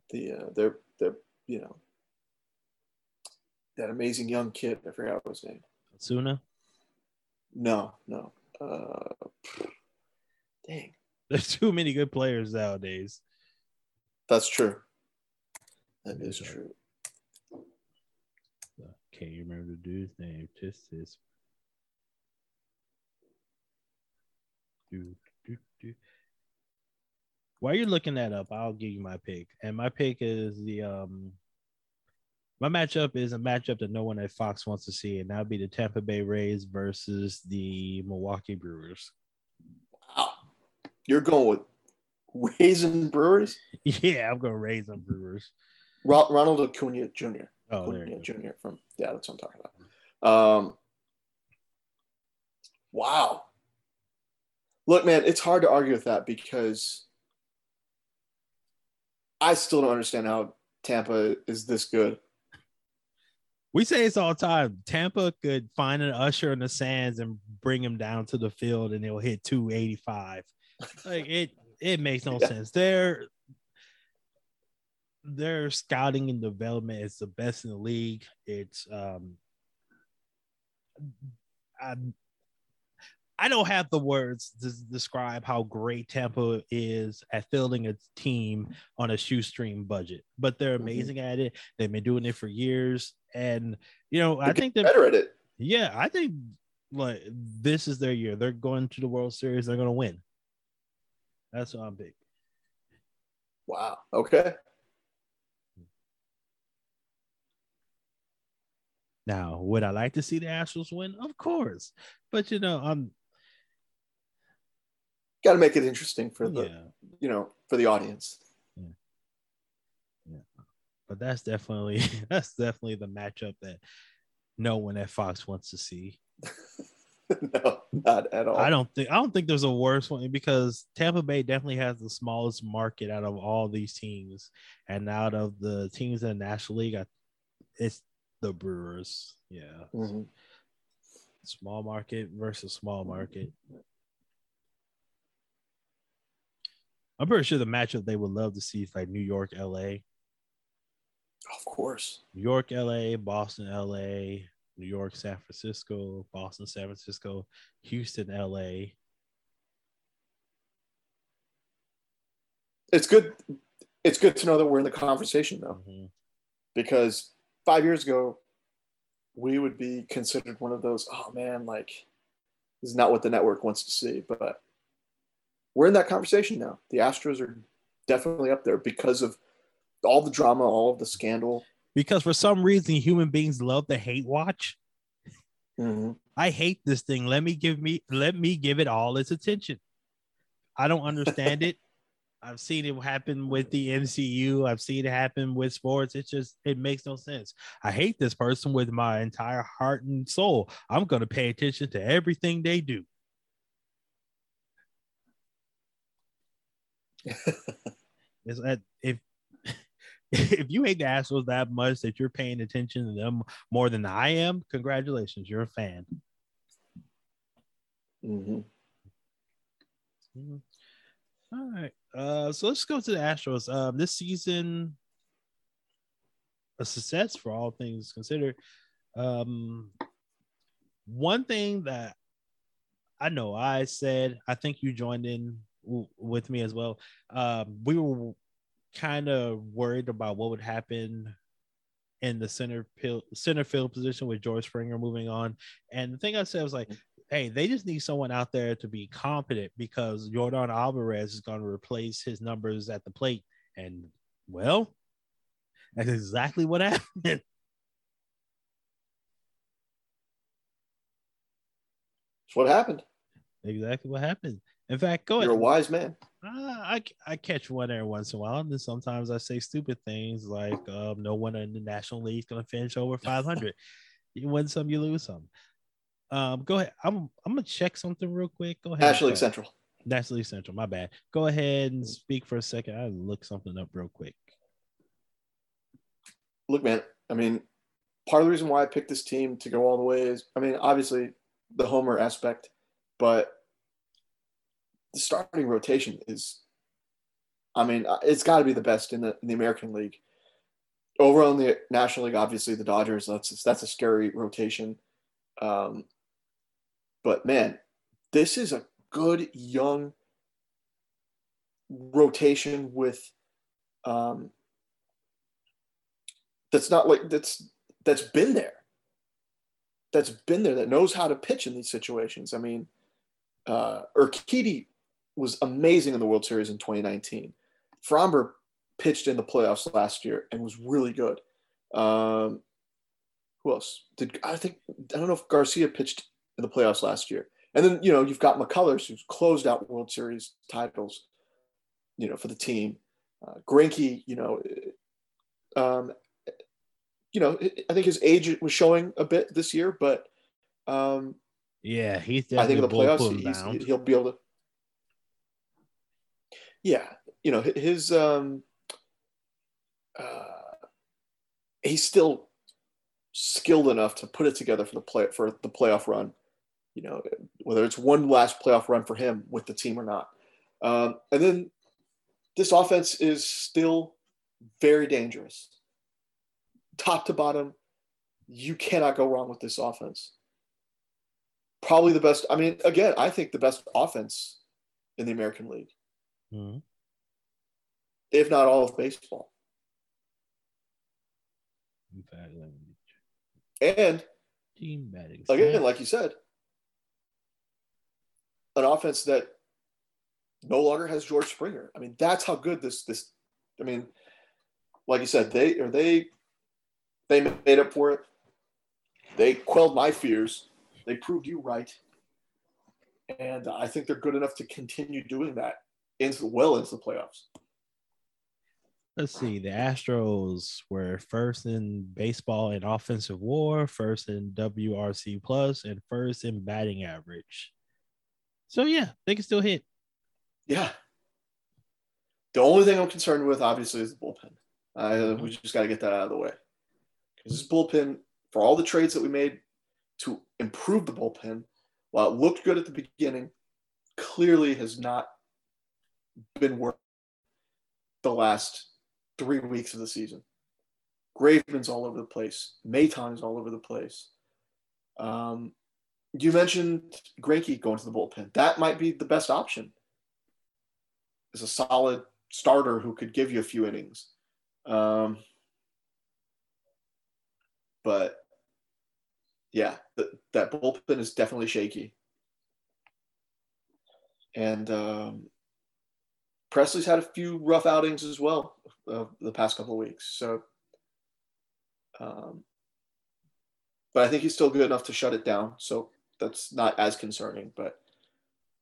The uh, they're they're you know that amazing young kid. I forgot what his name. Suna. No, no. Uh, dang, There's *laughs* too many good players nowadays. that's true. That is true. Can't you remember the dude's name? Just this. Do, do, do. While you're looking that up, I'll give you my pick. And my pick is the um my matchup is a matchup that no one at Fox wants to see, and that'll be the Tampa Bay Rays versus the Milwaukee Brewers. Wow. You're going with Rays and Brewers. *laughs* Yeah, I'm gonna raise them Brewers. Ronald Acuna Jr. Oh, go. Jr. from yeah, that's what I'm talking about. Um, wow. Look, man, it's hard to argue with that because I still don't understand how Tampa is this good. We say this all the time. Tampa could find an usher in the sands and bring him down to the field, and he'll hit 285. like it, it makes no *laughs* Yeah. sense. Their their scouting and development is the best in the league. It's um, I, I don't have the words to describe how great Tampa is at fielding a team on a shoestring budget, but they're Mhm. amazing at it. They've been doing it for years, and you know, I think They're that better at it. yeah, I think like this is their year. They're going to the World Series. They're going to win. That's what I'm big. Wow. Okay. Now, would I like to see the Astros win? Of course, but you know, I'm Got to make it interesting for the yeah, you know for the audience. But that's definitely *laughs* that's definitely the matchup that no one at Fox wants to see. *laughs* no, not at all. I don't think I don't think there's a worse one because Tampa Bay definitely has the smallest market out of all these teams, and out of the teams in the National League, I, it's the Brewers. Yeah, Mhm. small market versus small market. I'm pretty sure the matchup they would love to see is like New York, LA, Of course. New York, LA, Boston, LA, New York, San Francisco, Boston, San Francisco, Houston, LA. It's good. It's good to know that we're in the conversation though, Mhm. because five years ago, we would be considered one of those. Oh man, like this is not what the network wants to see. But we're in that conversation now. The Astros are definitely up there because of all the drama, all of the scandal. because for some reason human beings love the hate watch. Mm-hmm. I hate this thing. Let me give me let me give it all its attention. I don't understand it. *laughs* I've seen it happen with the MCU. I've seen it happen with sports. It's just it makes no sense. I hate this person with my entire heart and soul. I'm going to pay attention to everything they do. *laughs* It's that if *laughs* if you hate the Astros that much that you're paying attention to them more than I am, congratulations, you're a fan. Mhm. Mhm. All right. Uh, so let's go to the Astros. Um, this season, a success for all things considered. Um, one thing that I know I said, I think you joined in w- with me as well. Um, we were kind of worried about what would happen in the center field, center field position with George Springer moving on. And the thing I said was like, hey, they just need someone out there to be competent because Yordan Alvarez is going to replace his numbers at the plate. And well, that's exactly what *laughs* happened. It's what happened. exactly what happened. In fact, go ahead. You're a wise man. Uh, I, I catch one every once in a while. And then sometimes I say stupid things like um, no one in the National League is going to finish over *laughs* 500. you win some, you lose some. Um, go ahead. I'm I'm gonna check something real quick. Go ahead. National League Central. National League Central. My bad. Go ahead and speak for a second. I look something up real quick. Look, man. I mean, part of the reason why I picked this team to go all the way is, I mean, obviously the homer aspect, but the starting rotation is, I mean, uh, it's got to be the best in the in the American League. Overall in the National League, obviously the Dodgers. That's that's a scary rotation. Um, but man, this is a good young rotation with um, that's not like that's that's been there that's been there that knows how to pitch in these situations i mean uh Urquidy was amazing in the world series in 2019 Framber pitched in the playoffs last year and was really good. Um who else? Did i think i don't know if garcia pitched in the playoffs last year. And then you know you've got mccullers who's closed out world series titles you know for the team. Uh, Greinke, you know um, you know, I think his age was showing a bit this year, but um, yeah, he's I think in the playoffs he's, he'll be able to. Yeah, you know his um, uh, he's still skilled enough to put it together for the play for the playoff run. You know, whether it's one last playoff run for him with the team or not. Um, and then this offense is still very dangerous, top to bottom. You cannot go wrong with this offense. Probably the best. I mean, again, I think the best offense in the American League, Mhm. if not all of baseball. And Team batting. again, like you said, an offense that no longer has George Springer. I mean, that's how good this this. I mean, like you said, they or they they made up for it. They quelled my fears. They proved you right, and I think they're good enough to continue doing that into well into the playoffs. Let's see. The Astros were first in baseball in offensive WAR, first in WRC plus, and first in batting average. So yeah, they can still hit. Yeah. The only thing I'm concerned with, obviously, is the bullpen. Uh, we just got to get that out of the way. Because this bullpen, for all the trades that we made to improve the bullpen, while it looked good at the beginning, clearly has not been worth the last three weeks of the season. Graveman's all over the place. Maton's all over the place. Um, you mentioned Greinke going to the bullpen. That might be the best option is a solid starter who could give you a few innings. Um, but yeah, th- that bullpen is definitely shaky. And um, Pressly's had a few rough outings as well uh, the past couple of weeks. So, um, but I think he's still good enough to shut it down. So that's not as concerning. But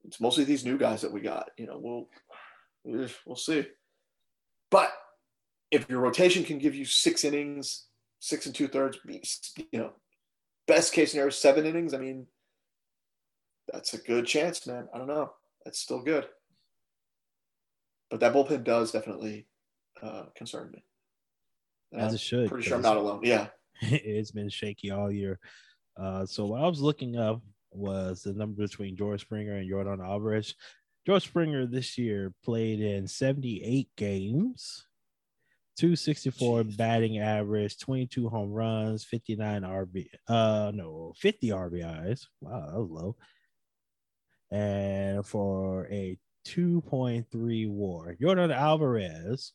it's mostly these new guys that we got. You know, we'll we'll see. But if your rotation can give you six innings, six and two thirds, you know, best case scenario, seven innings, I mean, that's a good chance, man. I don't know. That's still good. But that bullpen does definitely uh, concern me. And As I'm it should, Pretty sure I'm not alone. Yeah. *laughs* it's been shaky all year. Uh, so what I was looking up was the number between George Springer and Yordan Alvarez. George Springer this year played in 78 games, 264 Jeez. batting average, 22 home runs, 59 RB, uh, no, 50 RBIs. Wow, that was low. And for a 2.3 WAR, Yordan Alvarez,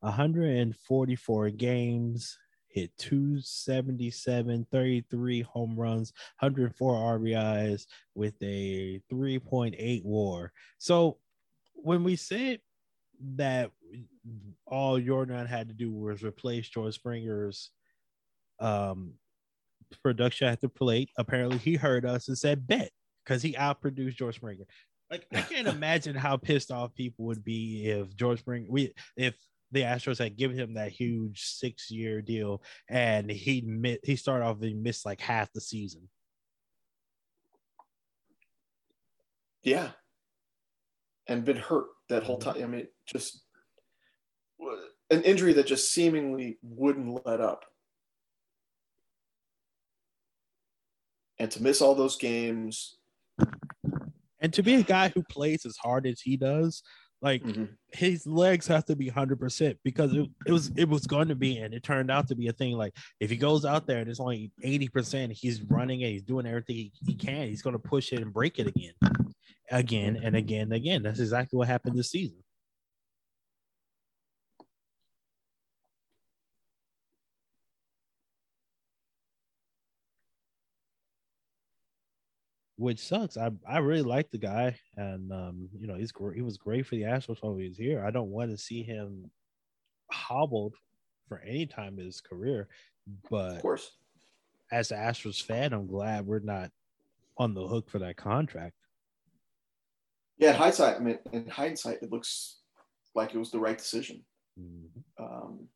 144 games, hit 277, 33 home runs, 104 RBIs with a 3.8 WAR. So when we said that all Yordan had to do was replace George Springer's um, production at the plate, apparently he heard us and said bet because he outproduced George Springer. Like I can't imagine how pissed off people would be if George Springer we if the Astros had given him that huge six year deal and he mit, he started off and missed like half the season. Yeah. And been hurt that whole time. I mean, just an injury that just seemingly wouldn't let up. And to miss all those games, And to be a guy who plays as hard as he does, like Mhm. his legs have to be 100% because it, it was it was going to be and it turned out to be a thing. Like if he goes out there and it's only 80% he's running and he's doing everything he, he can he's going to push it and break it again again and again and again. That's exactly what happened this season which sucks. I, I really like the guy, and um, you know he's great. He was great for the Astros while he was here. I don't want to see him hobbled for any time in his career, but of course. as an Astros fan, I'm glad we're not on the hook for that contract. Yeah, in hindsight, I mean, in hindsight, it looks like it was the right decision. Mhm. Um,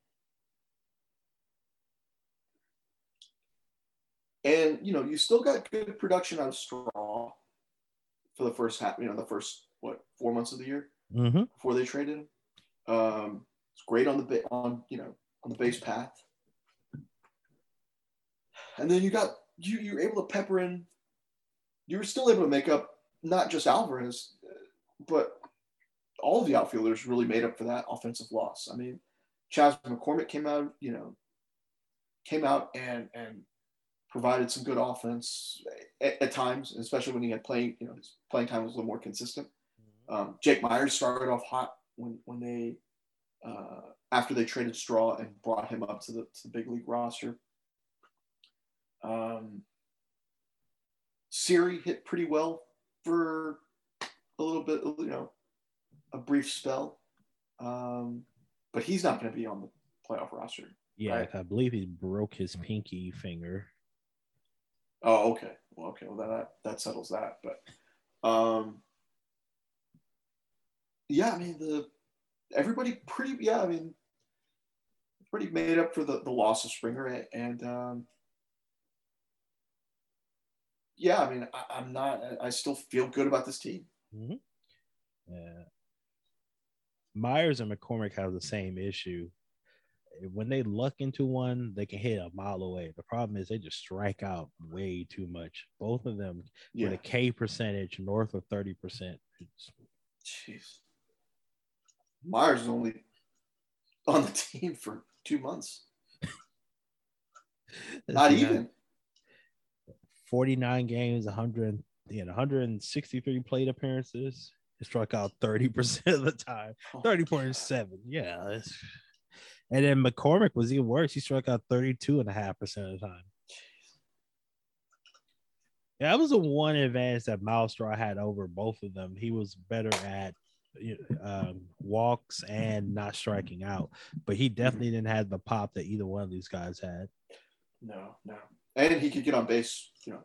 and you know you still got good production out of Straw for the first half. You know, the first what four months of the year Mm-hmm. before they traded him. Um, it's great on the on you know on the base path, and then you got you you're able to pepper in. You were still able to make up not just Alvarez, but all of the outfielders really made up for that offensive loss. I mean, Chas McCormick came out, you know, came out and and provided some good offense at, at times, especially when he had playing, you know, his playing time was a little more consistent. Um, Jake Meyers started off hot when when they uh, after they traded Straw and brought him up to the to the big league roster. Um, Siri hit pretty well for a little bit, you know, a brief spell, um, but he's not going to be on the playoff roster. Yeah, Right. I believe he broke his pinky finger. Oh, okay. Well, okay. Well, that that settles that. But, um, yeah, I mean the everybody pretty. Yeah, I mean, pretty made up for the the loss of Springer, and, um, yeah, I mean, I, I'm not. I still feel good about this team. Yeah. Meyers and McCormick have the same issue. When they luck into one, they can hit a mile away. The problem is they just strike out way too much. Both of them Yeah. with a K percentage north of 30%. It's- Jeez. Meyers is only on the *laughs* team for two months. *laughs* Not even. 49 games, 100, you know, 163 plate appearances. He struck out 30% of the time. 30.7. Yeah. it's- And then McCormick was even worse. He struck out 32 and a half percent of the time. Yeah, that was the one advantage that Myles Straw had over both of them. He was better at um, walks and not striking out, but he definitely didn't have the pop that either one of these guys had. No, no. And he could get on base, you know.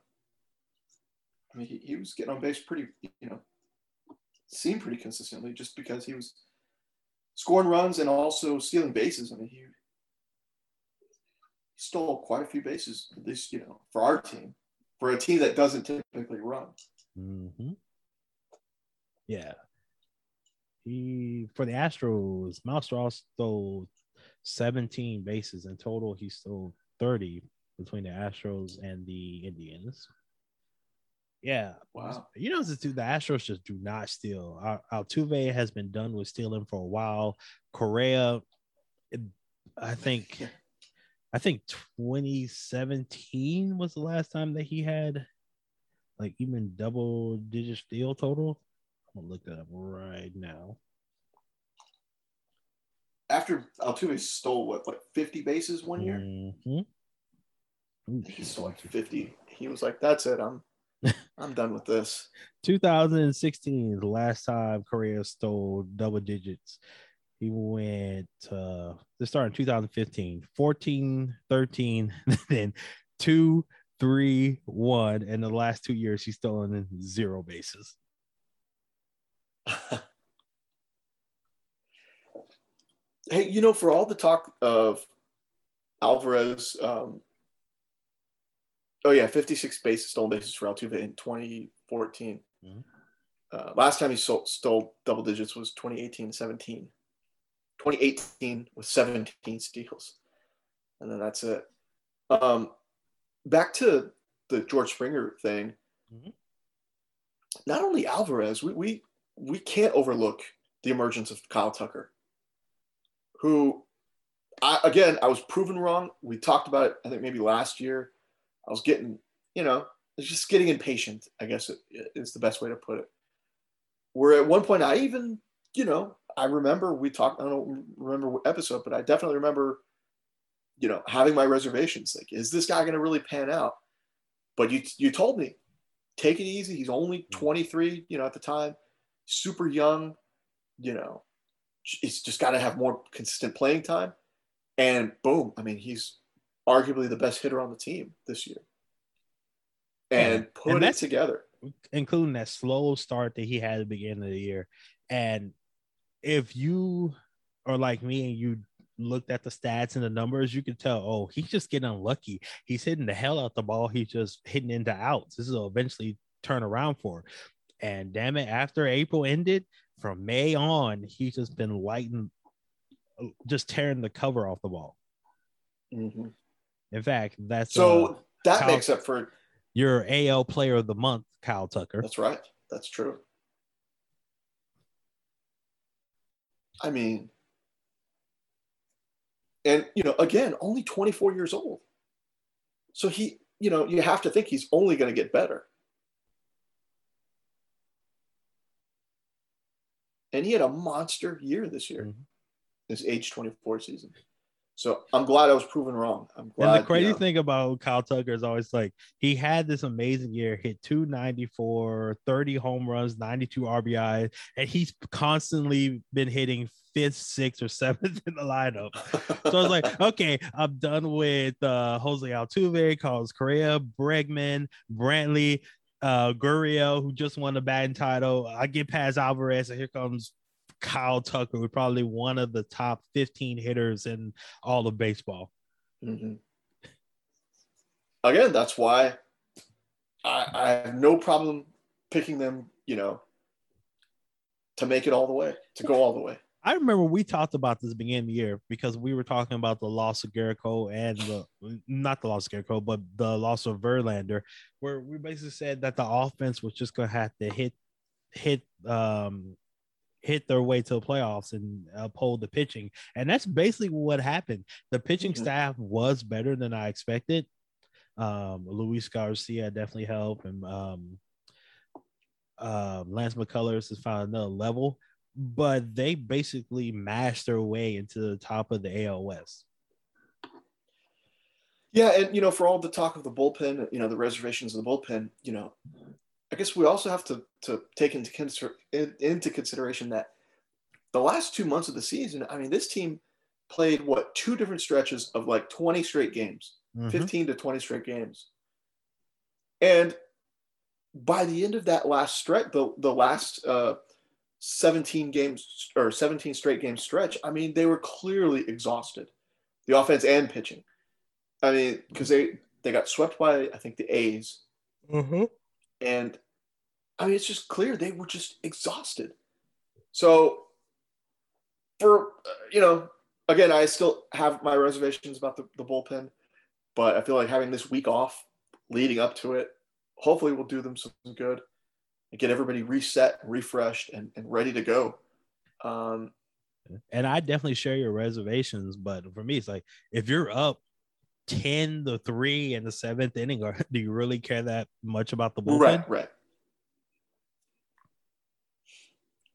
I mean, he, he was getting on base pretty, you know, seemed pretty consistently just because he was scoring runs and also stealing bases. I mean, he stole quite a few bases, at least, you know, for our team, for a team that doesn't typically run. Mm-hmm. Yeah. He for the Astros, Myles Straw stole 17 bases in total. He stole 30 between the Astros and the Indians. Yeah. Wow. You know, the, the Astros just do not steal. Altuve has been done with stealing for a while. Correa, I think, I think 2017 was the last time that he had like even double digit steal total. I'm gonna look that up right now. After Altuve stole what, like 50 bases one year? Mhm. Ooh, He stole like 50. He was like, that's it. I'm I'm done with this. 2016, the last time Correa stole double digits. He went uh this started in 2015, 14, 13, *laughs* then two, three, one. And the last two years he's stolen zero bases. *laughs* hey, you know, for all the talk of Alvarez, um, oh yeah, 56 bases stolen bases for Altuve in 2014. Mhm. Uh, last time he stole, stole double digits was 2018 17. 2018 with 17 steals. And then that's it. Um, back to the George Springer thing. Mhm. Not only Alvarez, we, we we can't overlook the emergence of Kyle Tucker, who, I, again, I was proven wrong. We talked about it, I think maybe last year. I was getting, you know, it's just getting impatient. I guess it, is the best way to put it. Where at one point I even, you know, I remember we talked. I don't remember what episode, but I definitely remember, you know, having my reservations. Like, is this guy going to really pan out? But you you told me, take it easy. He's only mm. 23, you know, at the time, super young. You know, he's just got to have more consistent playing time. And boom, I mean, he's arguably the best hitter on the team this year. And Yeah, put and it together. including that slow start that he had at the beginning of the year. And if you are like me and you looked at the stats and the numbers, you could tell, oh, he's just getting unlucky. He's hitting the hell out the ball. He's just hitting into outs. This will eventually turn around for. And damn it, after April ended, from May on, he's just been lighting, just tearing the cover off the ball. Mm-hmm. In fact, that's so uh, that Kyle- makes up for. your AL Player of the Month, Kyle Tucker. That's right. That's true. I mean, and you know, again, only 24 years old. So he, you know, you have to think he's only going to get better. And he had a monster year this year, Mhm. his age 24 season. So I'm glad I was proven wrong. I'm glad. And the crazy you know, thing about Kyle Tucker is always like he had this amazing year, hit 294, 30 home runs, 92 RBI, and he's constantly been hitting fifth, sixth, or *laughs* seventh in the lineup. So I was like, *laughs* okay, I'm done with uh, Jose Altuve, Carlos Correa, Bregman, Brantley, uh, Gurriel, who just won the batting title. I get past Alvarez, and here comes Kyle Tucker, who's probably one of the top 15 hitters in all of baseball. Mhm. Again, that's why I, I have no problem picking them, you know, to make it all the way, to go all the way. I remember we talked about this beginning of the year because we were talking about the loss of Gerrit Cole and the not the loss of Gerrit Cole, but the loss of Verlander, where we basically said that the offense was just gonna have to hit hit um hit their way to the playoffs and uphold the pitching. And that's basically what happened. The pitching Mhm. staff was better than I expected. Um Luis Garcia definitely helped and um uh, Lance McCullers has found another level but they basically mashed their way into the top of the AL West. Yeah, and you know, for all the talk of the bullpen, you know, the reservations of the bullpen, you know, I guess we also have to to take into consider in, into consideration that the last two months of the season, I mean, this team played what two different stretches of like 20 straight games. Mhm. 15 to 20 straight games. And by the end of that last stretch, the, the last uh, 17 games or 17 straight game stretch, I mean, they were clearly exhausted, the offense and pitching. I mean, because they, they got swept by, I think, the A's. And I mean, it's just clear they were just exhausted. So, for, uh, you know, again, I still have my reservations about the, the bullpen, but I feel like having this week off leading up to it, hopefully, will do them some good and get everybody reset, refreshed, and, and ready to go. Um, And I definitely share your reservations, but for me, it's like if you're up 10 to 3 in the seventh inning, or *laughs* do you really care that much about the bullpen? Right, right.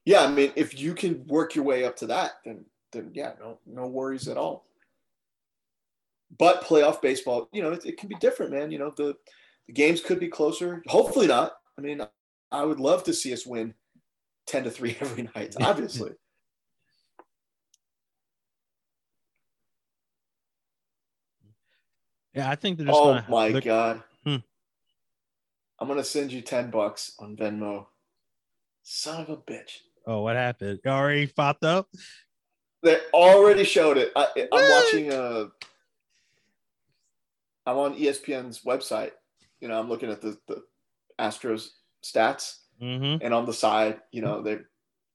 Yeah, I mean, if you can work your way up to that, then then yeah, no no worries at all. But playoff baseball, you know, it, it can be different, man. You know, the the games could be closer. Hopefully not. I mean, I would love to see us win ten to three *laughs* every night. *laughs* Obviously. Yeah, I think they're just oh gonna, my they're- god. Hmm. I'm gonna send you ten bucks on Venmo. Son of a bitch. Oh, what happened? You already popped up? They already showed it. I, I'm What? watching. Uh, I'm on ESPN's website. You know, I'm looking at the, the Astros stats, Mm-hmm. and on the side, you know, they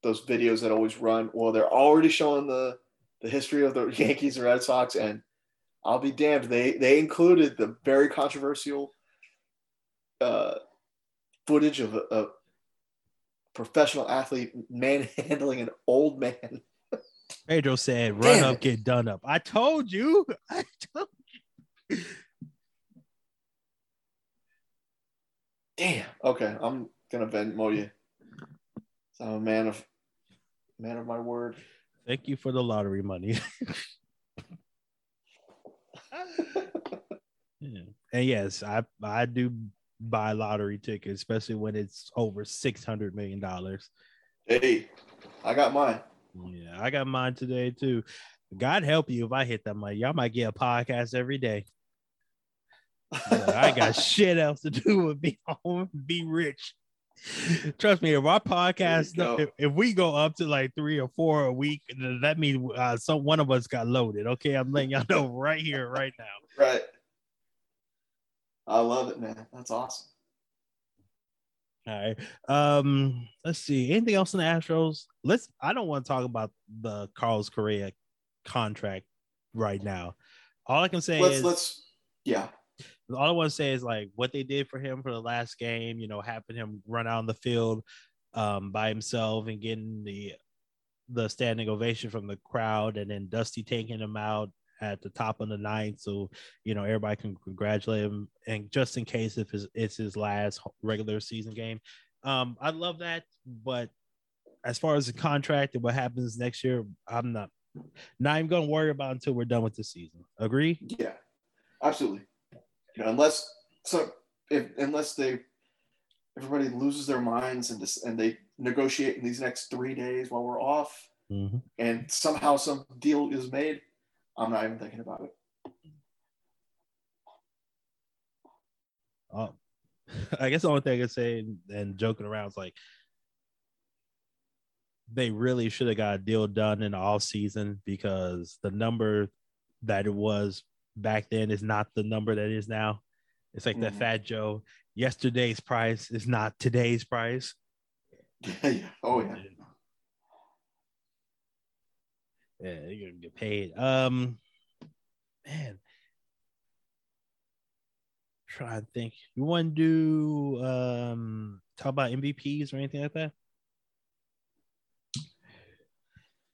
those videos that always run. Well, they're already showing the the history of the *laughs* Yankees and Red Sox, and I'll be damned. They they included the very controversial uh, footage of a, a professional athlete manhandling an old man. *laughs* Pedro said, "Run Damn up, get done up." I told you. *laughs* I told you. Damn. Okay, I'm gonna bend Venmo you. I'm a man of man of my word. Thank you for the lottery money. *laughs* Yeah. *laughs* And yes, I I do buy lottery tickets, especially when it's over six hundred million dollars. Hey, I got mine. Yeah, I got mine today too. God help you if I hit that money. Y'all might get a podcast every day. I got *laughs* shit else to do with be home, *laughs* be rich. Trust me, if our podcast, if, if we go up to like three or four a week, that means uh, some one of us got loaded. Okay, I'm letting y'all *laughs* know right here, right now. Right. I love it, man. That's awesome. All right. Um, let's see. Anything else in the Astros? Let's. I don't want to talk about the Carlos Correa contract right now. All I can say Let's is let's yeah. All I want to say is like what they did for him for the last game, you know, having him run out on the field um, by himself and getting the the standing ovation from the crowd, and then Dusty taking him out at the top of the ninth, so you know everybody can congratulate him. And just in case if it's, it's his last regular season game, um, I love that. But as far as the contract and what happens next year, I'm not not even gonna worry about until we're done with the season. Agree? Yeah. Absolutely. You know, unless so if unless they everybody loses their minds and this, and they negotiate in these next three days while we're off Mm-hmm. and somehow some deal is made, I'm not even thinking about it. Oh, *laughs* I guess the only thing I can say and, and joking around is like they really should have got a deal done in the off season because the number that it was back then is not the number that is now. It's like that Mhm. Fat Joe. Yesterday's price is not today's price. Yeah, *laughs* yeah. Oh yeah. Yeah, you're gonna get paid. Um, man, try to think. You want to do um talk about MVPs or anything like that?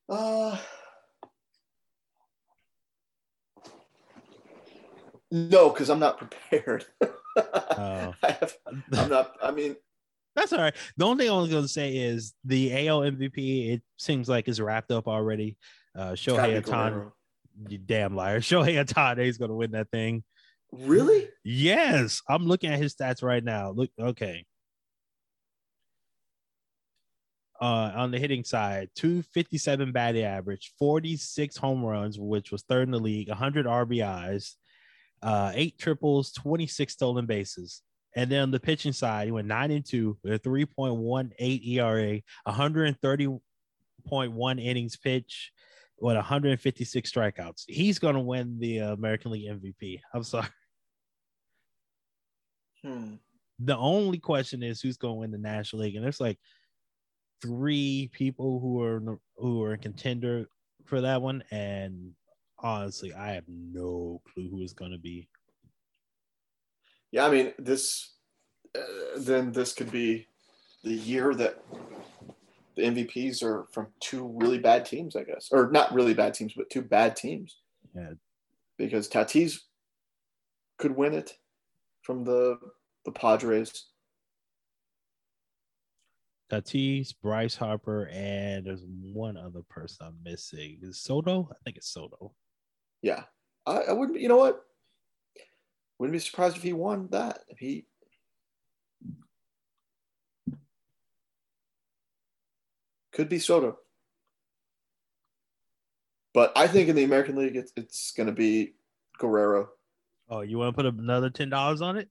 Uh, no, because I'm not prepared. *laughs* Oh. I have, I'm not. I mean, That's all right. The only thing I was going to say is the AL MVP. It seems like is wrapped up already. Uh, Shohei Ohtani, you damn liar. *laughs* Shohei Ohtani is going to win that thing. Really? Yes, I'm looking at his stats right now. Look, okay. Uh, on the hitting side, 257 batting average, 46 home runs, which was third in the league, 100 RBIs, uh, eight triples, 26 stolen bases. And then on the pitching side, he went nine and two with a 3.18 ERA, 130.1 innings pitch, with 156 strikeouts. He's going to win the American League MVP. I'm sorry. Hmm. The only question is who's going to win the National League, and there's like three people who are who are a contender for that one, and honestly, I have no clue who it's going to be. Yeah, I mean, this. Uh, then this could be the year that the MVPs are from two really bad teams, I guess, or not really bad teams, but two bad teams. Yeah. Because Tatis could win it from the the Padres. Tatis, Bryce Harper, and there's one other person I'm missing. Is Soto? I think it's Soto. Yeah, I, I wouldn't. You know what? Wouldn't be surprised if he won that. If he could be Soto, but I think in the American League, it's it's going to be Guerrero. Oh, you want to put another ten dollars on it?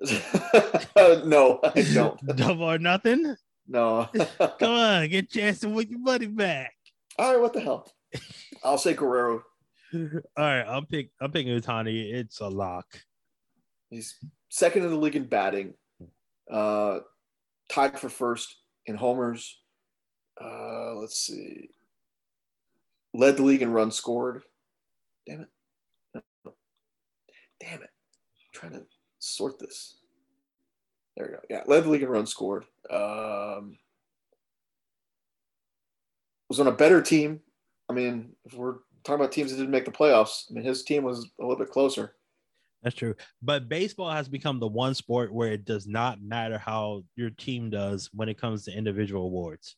*laughs* no, I don't. *laughs* Double or nothing? No. *laughs* Come on, get a chance to win your money back. All right, what the hell? I'll say Guerrero. *laughs* All right, I'm pick. I'm picking Ohtani. It's a lock. He's second in the league in batting, uh, tied for first in homers. Uh, let's see. Led the league in runs scored. Damn it. Damn it. I'm trying to sort this. There we go. Yeah, led the league in runs scored. Um, was on a better team. I mean, if we're talking about teams that didn't make the playoffs, I mean, his team was a little bit closer. That's true. But baseball has become the one sport where it does not matter how your team does when it comes to individual awards.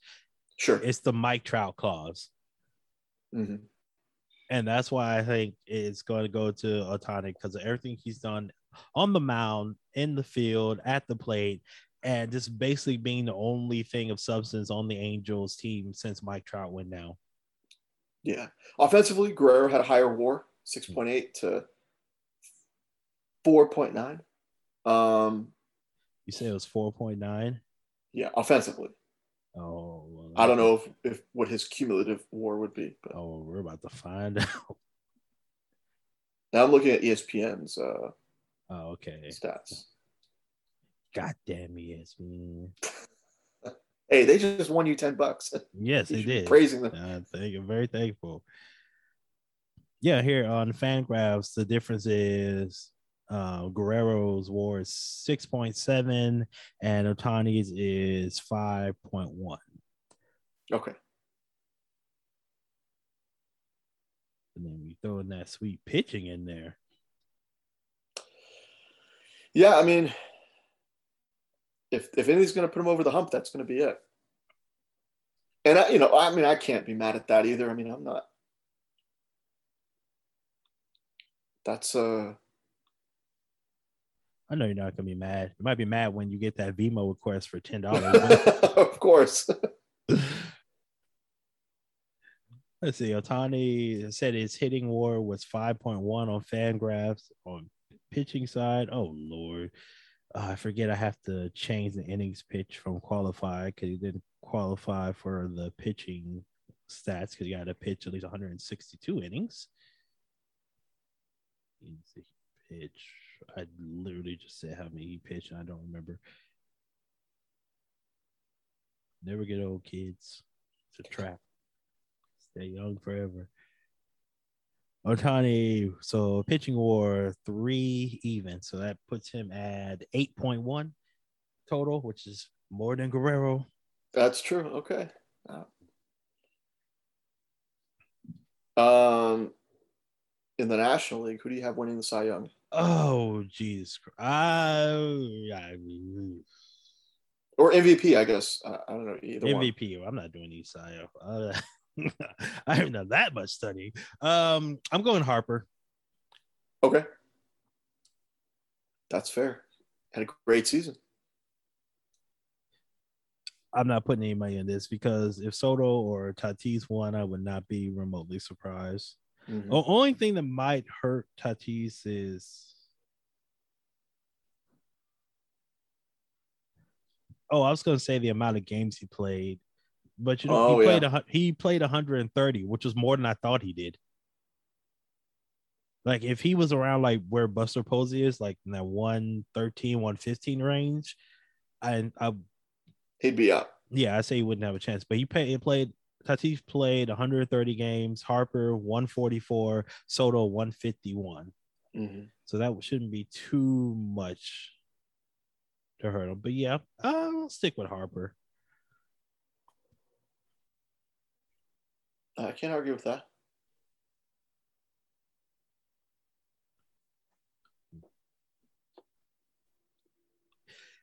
Sure. It's the Mike Trout clause. hmm And that's why I think it's going to go to Ohtani because of everything he's done on the mound, in the field, at the plate, and just basically being the only thing of substance on the Angels team since Mike Trout went down. Yeah. Offensively, Guerrero had a higher war, 6.8 to 4.9. Um, You say it was 4.9. Yeah, offensively. Oh, well, I don't know if, if what his cumulative WAR would be, but Oh, we're about to find *laughs* out. now I'm looking at ESPN's uh, Oh, okay. stats. God damn ESPN. Hey, they just won you ten bucks. *laughs* Yes, they did. praising them. Uh, thank you. Very thankful. Yeah, here on Fangraphs, the difference is uh, Guerrero's war is 6.7 and Ohtani's is 5.1. Okay. And then we throw in that sweet pitching in there. Yeah, I mean, if if anything's going to put him over the hump, that's going to be it. And I, you know, I mean, I can't be mad at that either. I mean, I'm not. That's uh, I know you're not gonna be mad. You might be mad when you get that Venmo request for ten dollars. *laughs* of course. *laughs* Let's see. Ohtani said his hitting war was 5.1 on Fangraphs. On pitching side, oh lord, Uh, I forget. I have to change the innings pitch from qualified because he didn't qualify for the pitching stats because you got to pitch at least 162 innings. Easy pitch. I literally just said how many he pitched. And I don't remember. Never get old, kids. It's a trap. Stay young forever. Ohtani, so pitching war three even. So that puts him at 8.1 total, which is more than Guerrero. That's true. Okay. Um, in the National League, who do you have winning the Cy Young? Oh, Jesus. Oh, yeah. Or MVP, I guess. I, I don't know either one. MVP. I'm not doing these, Sayo. Uh, *laughs* *laughs* I haven't done that much study. Um, I'm going Harper. Okay. That's fair. Had a great season. I'm not putting any money in this because if Soto or Tatis won, I would not be remotely surprised. Mhm. The only thing that might hurt Tatis is. Oh, I was going to say the amount of games he played, but you know Oh, he yeah. played a, he played 130, which was more than I thought he did. Like if he was around like where Buster Posey is, like in that 113, 115 range, I I He'd be up. yeah, I say he wouldn't have a chance. But he, pay, he played. Tatis played 130 games. Harper 144. Soto 151. Mhm. So that shouldn't be too much to hurt him. But yeah, I'll stick with Harper. I can't argue with that.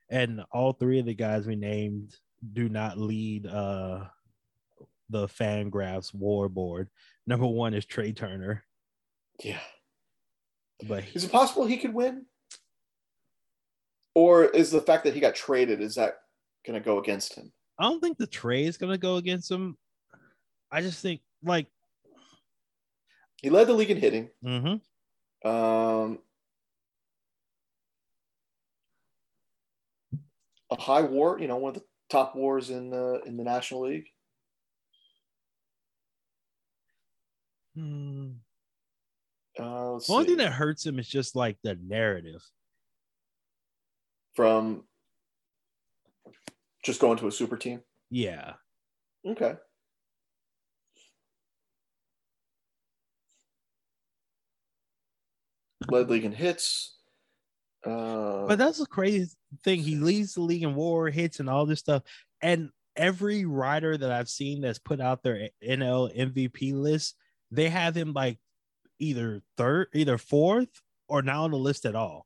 And all three of the guys we named do not lead uh the Fangraphs war board. Number one is Trea Turner, Yeah. but he- Is it possible he could win? Or is the fact that he got traded, is that going to go against him? I don't think the trade is gonna go against him. I just think like He led the league in hitting. mhm. Um, a high war, you know, one of the top wars in the in the National League. Hmm. Uh, The only see. thing that hurts him is just like the narrative. from just going to a super team. Yeah. Okay. Led league in hits. Uh, But that's the crazy thing. He leads the league in war hits and all this stuff. And every rider that I've seen that's put out their NL MVP list, they have him like either third, either fourth, or not on the list at all.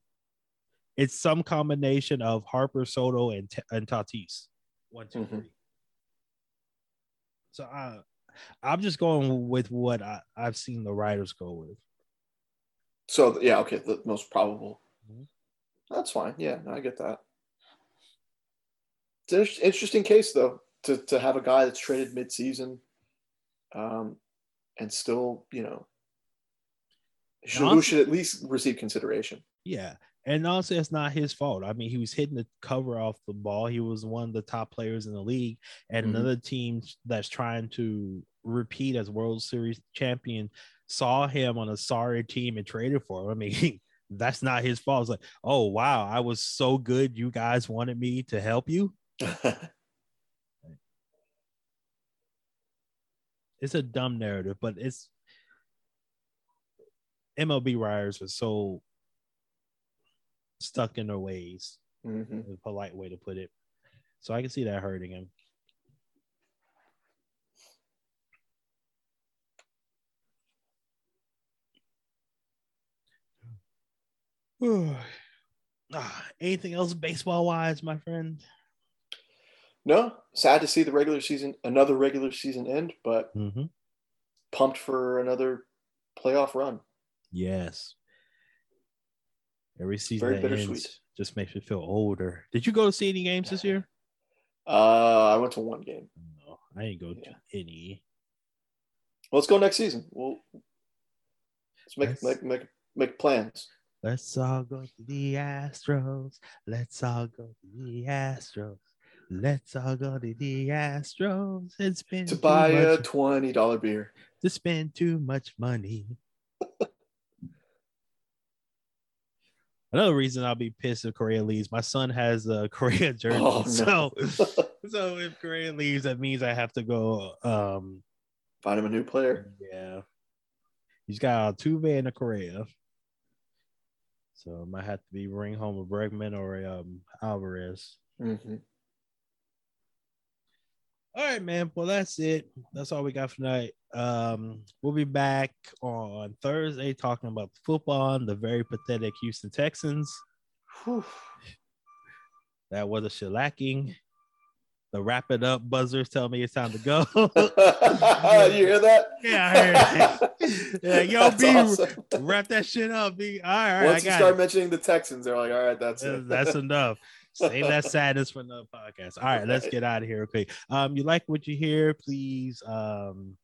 It's some combination of Harper, Soto, and, T- and Tatis. One, two, Mhm. three. So I, I'm just going with what I, I've seen the riders go with. So yeah, okay, the most probable. Mhm. That's fine. Yeah, no, I get that. It's an interesting case though to to have a guy that's traded mid-season, um, and still you know should at least receive consideration. Yeah. And honestly, it's not his fault. I mean, he was hitting the cover off the ball. He was one of the top players in the league. And Mhm. another team that's trying to repeat as World Series champion saw him on a sorry team and traded for him. I mean, *laughs* that's not his fault. It's like, oh wow, I was so good. You guys wanted me to help you. *laughs* It's a dumb narrative, but it's MLB writers are so stuck in their ways. Mhm. a polite way to put it. So I can see that hurting him. *sighs* Ah, anything else baseball wise, my friend? No, sad to see the regular season, another regular season end, but Mm-hmm. pumped for another playoff run. Yes. Every season Very that ends just makes me feel older. Did you go to see any games this year? Uh, I went to one game. No, I ain't go Yeah. to any. Well, let's go next season. We'll let's make Let's- make make make plans. Let's all go to the Astros. Let's all go to the Astros. Let's all go to the Astros. It's been To buy a twenty dollar beer. to spend too much money. Another reason I'll be pissed if Correa leaves. My son has a *laughs* Correa jersey, Oh, so no. so *laughs* if Correa leaves, that means I have to go. Um, Find him a new player. yeah, he's got Altuve and a Correa, so I might have to be bring home a Bregman or a um, Alvarez. hmm All right, man. Well, that's it. That's all we got for tonight. Um, we'll be back on Thursday talking about the football and the very pathetic Houston Texans. That was a shellacking. The wrap it up buzzers tell me it's time to go. *laughs* you hear that? Yeah, I heard that. *laughs* Yeah, yo, That's B, awesome. wrap that shit up. B. All right, Once you start it. mentioning the Texans, they're like, all right, that's it. That's *laughs* enough. Save that *laughs* sadness for another podcast. All right, let's get out of here. Okay. Um, you like what you hear? Please um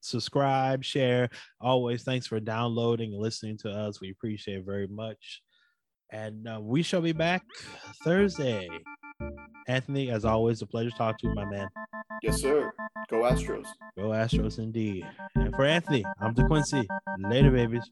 subscribe, share. Always thanks for downloading and listening to us. We appreciate it very much. And uh, we shall be back Thursday. Anthony, as always, a pleasure to talk to you, my man. yes, sir. Go Astros. Go Astros indeed. And for Anthony, I'm DeQuincy. Later, babies.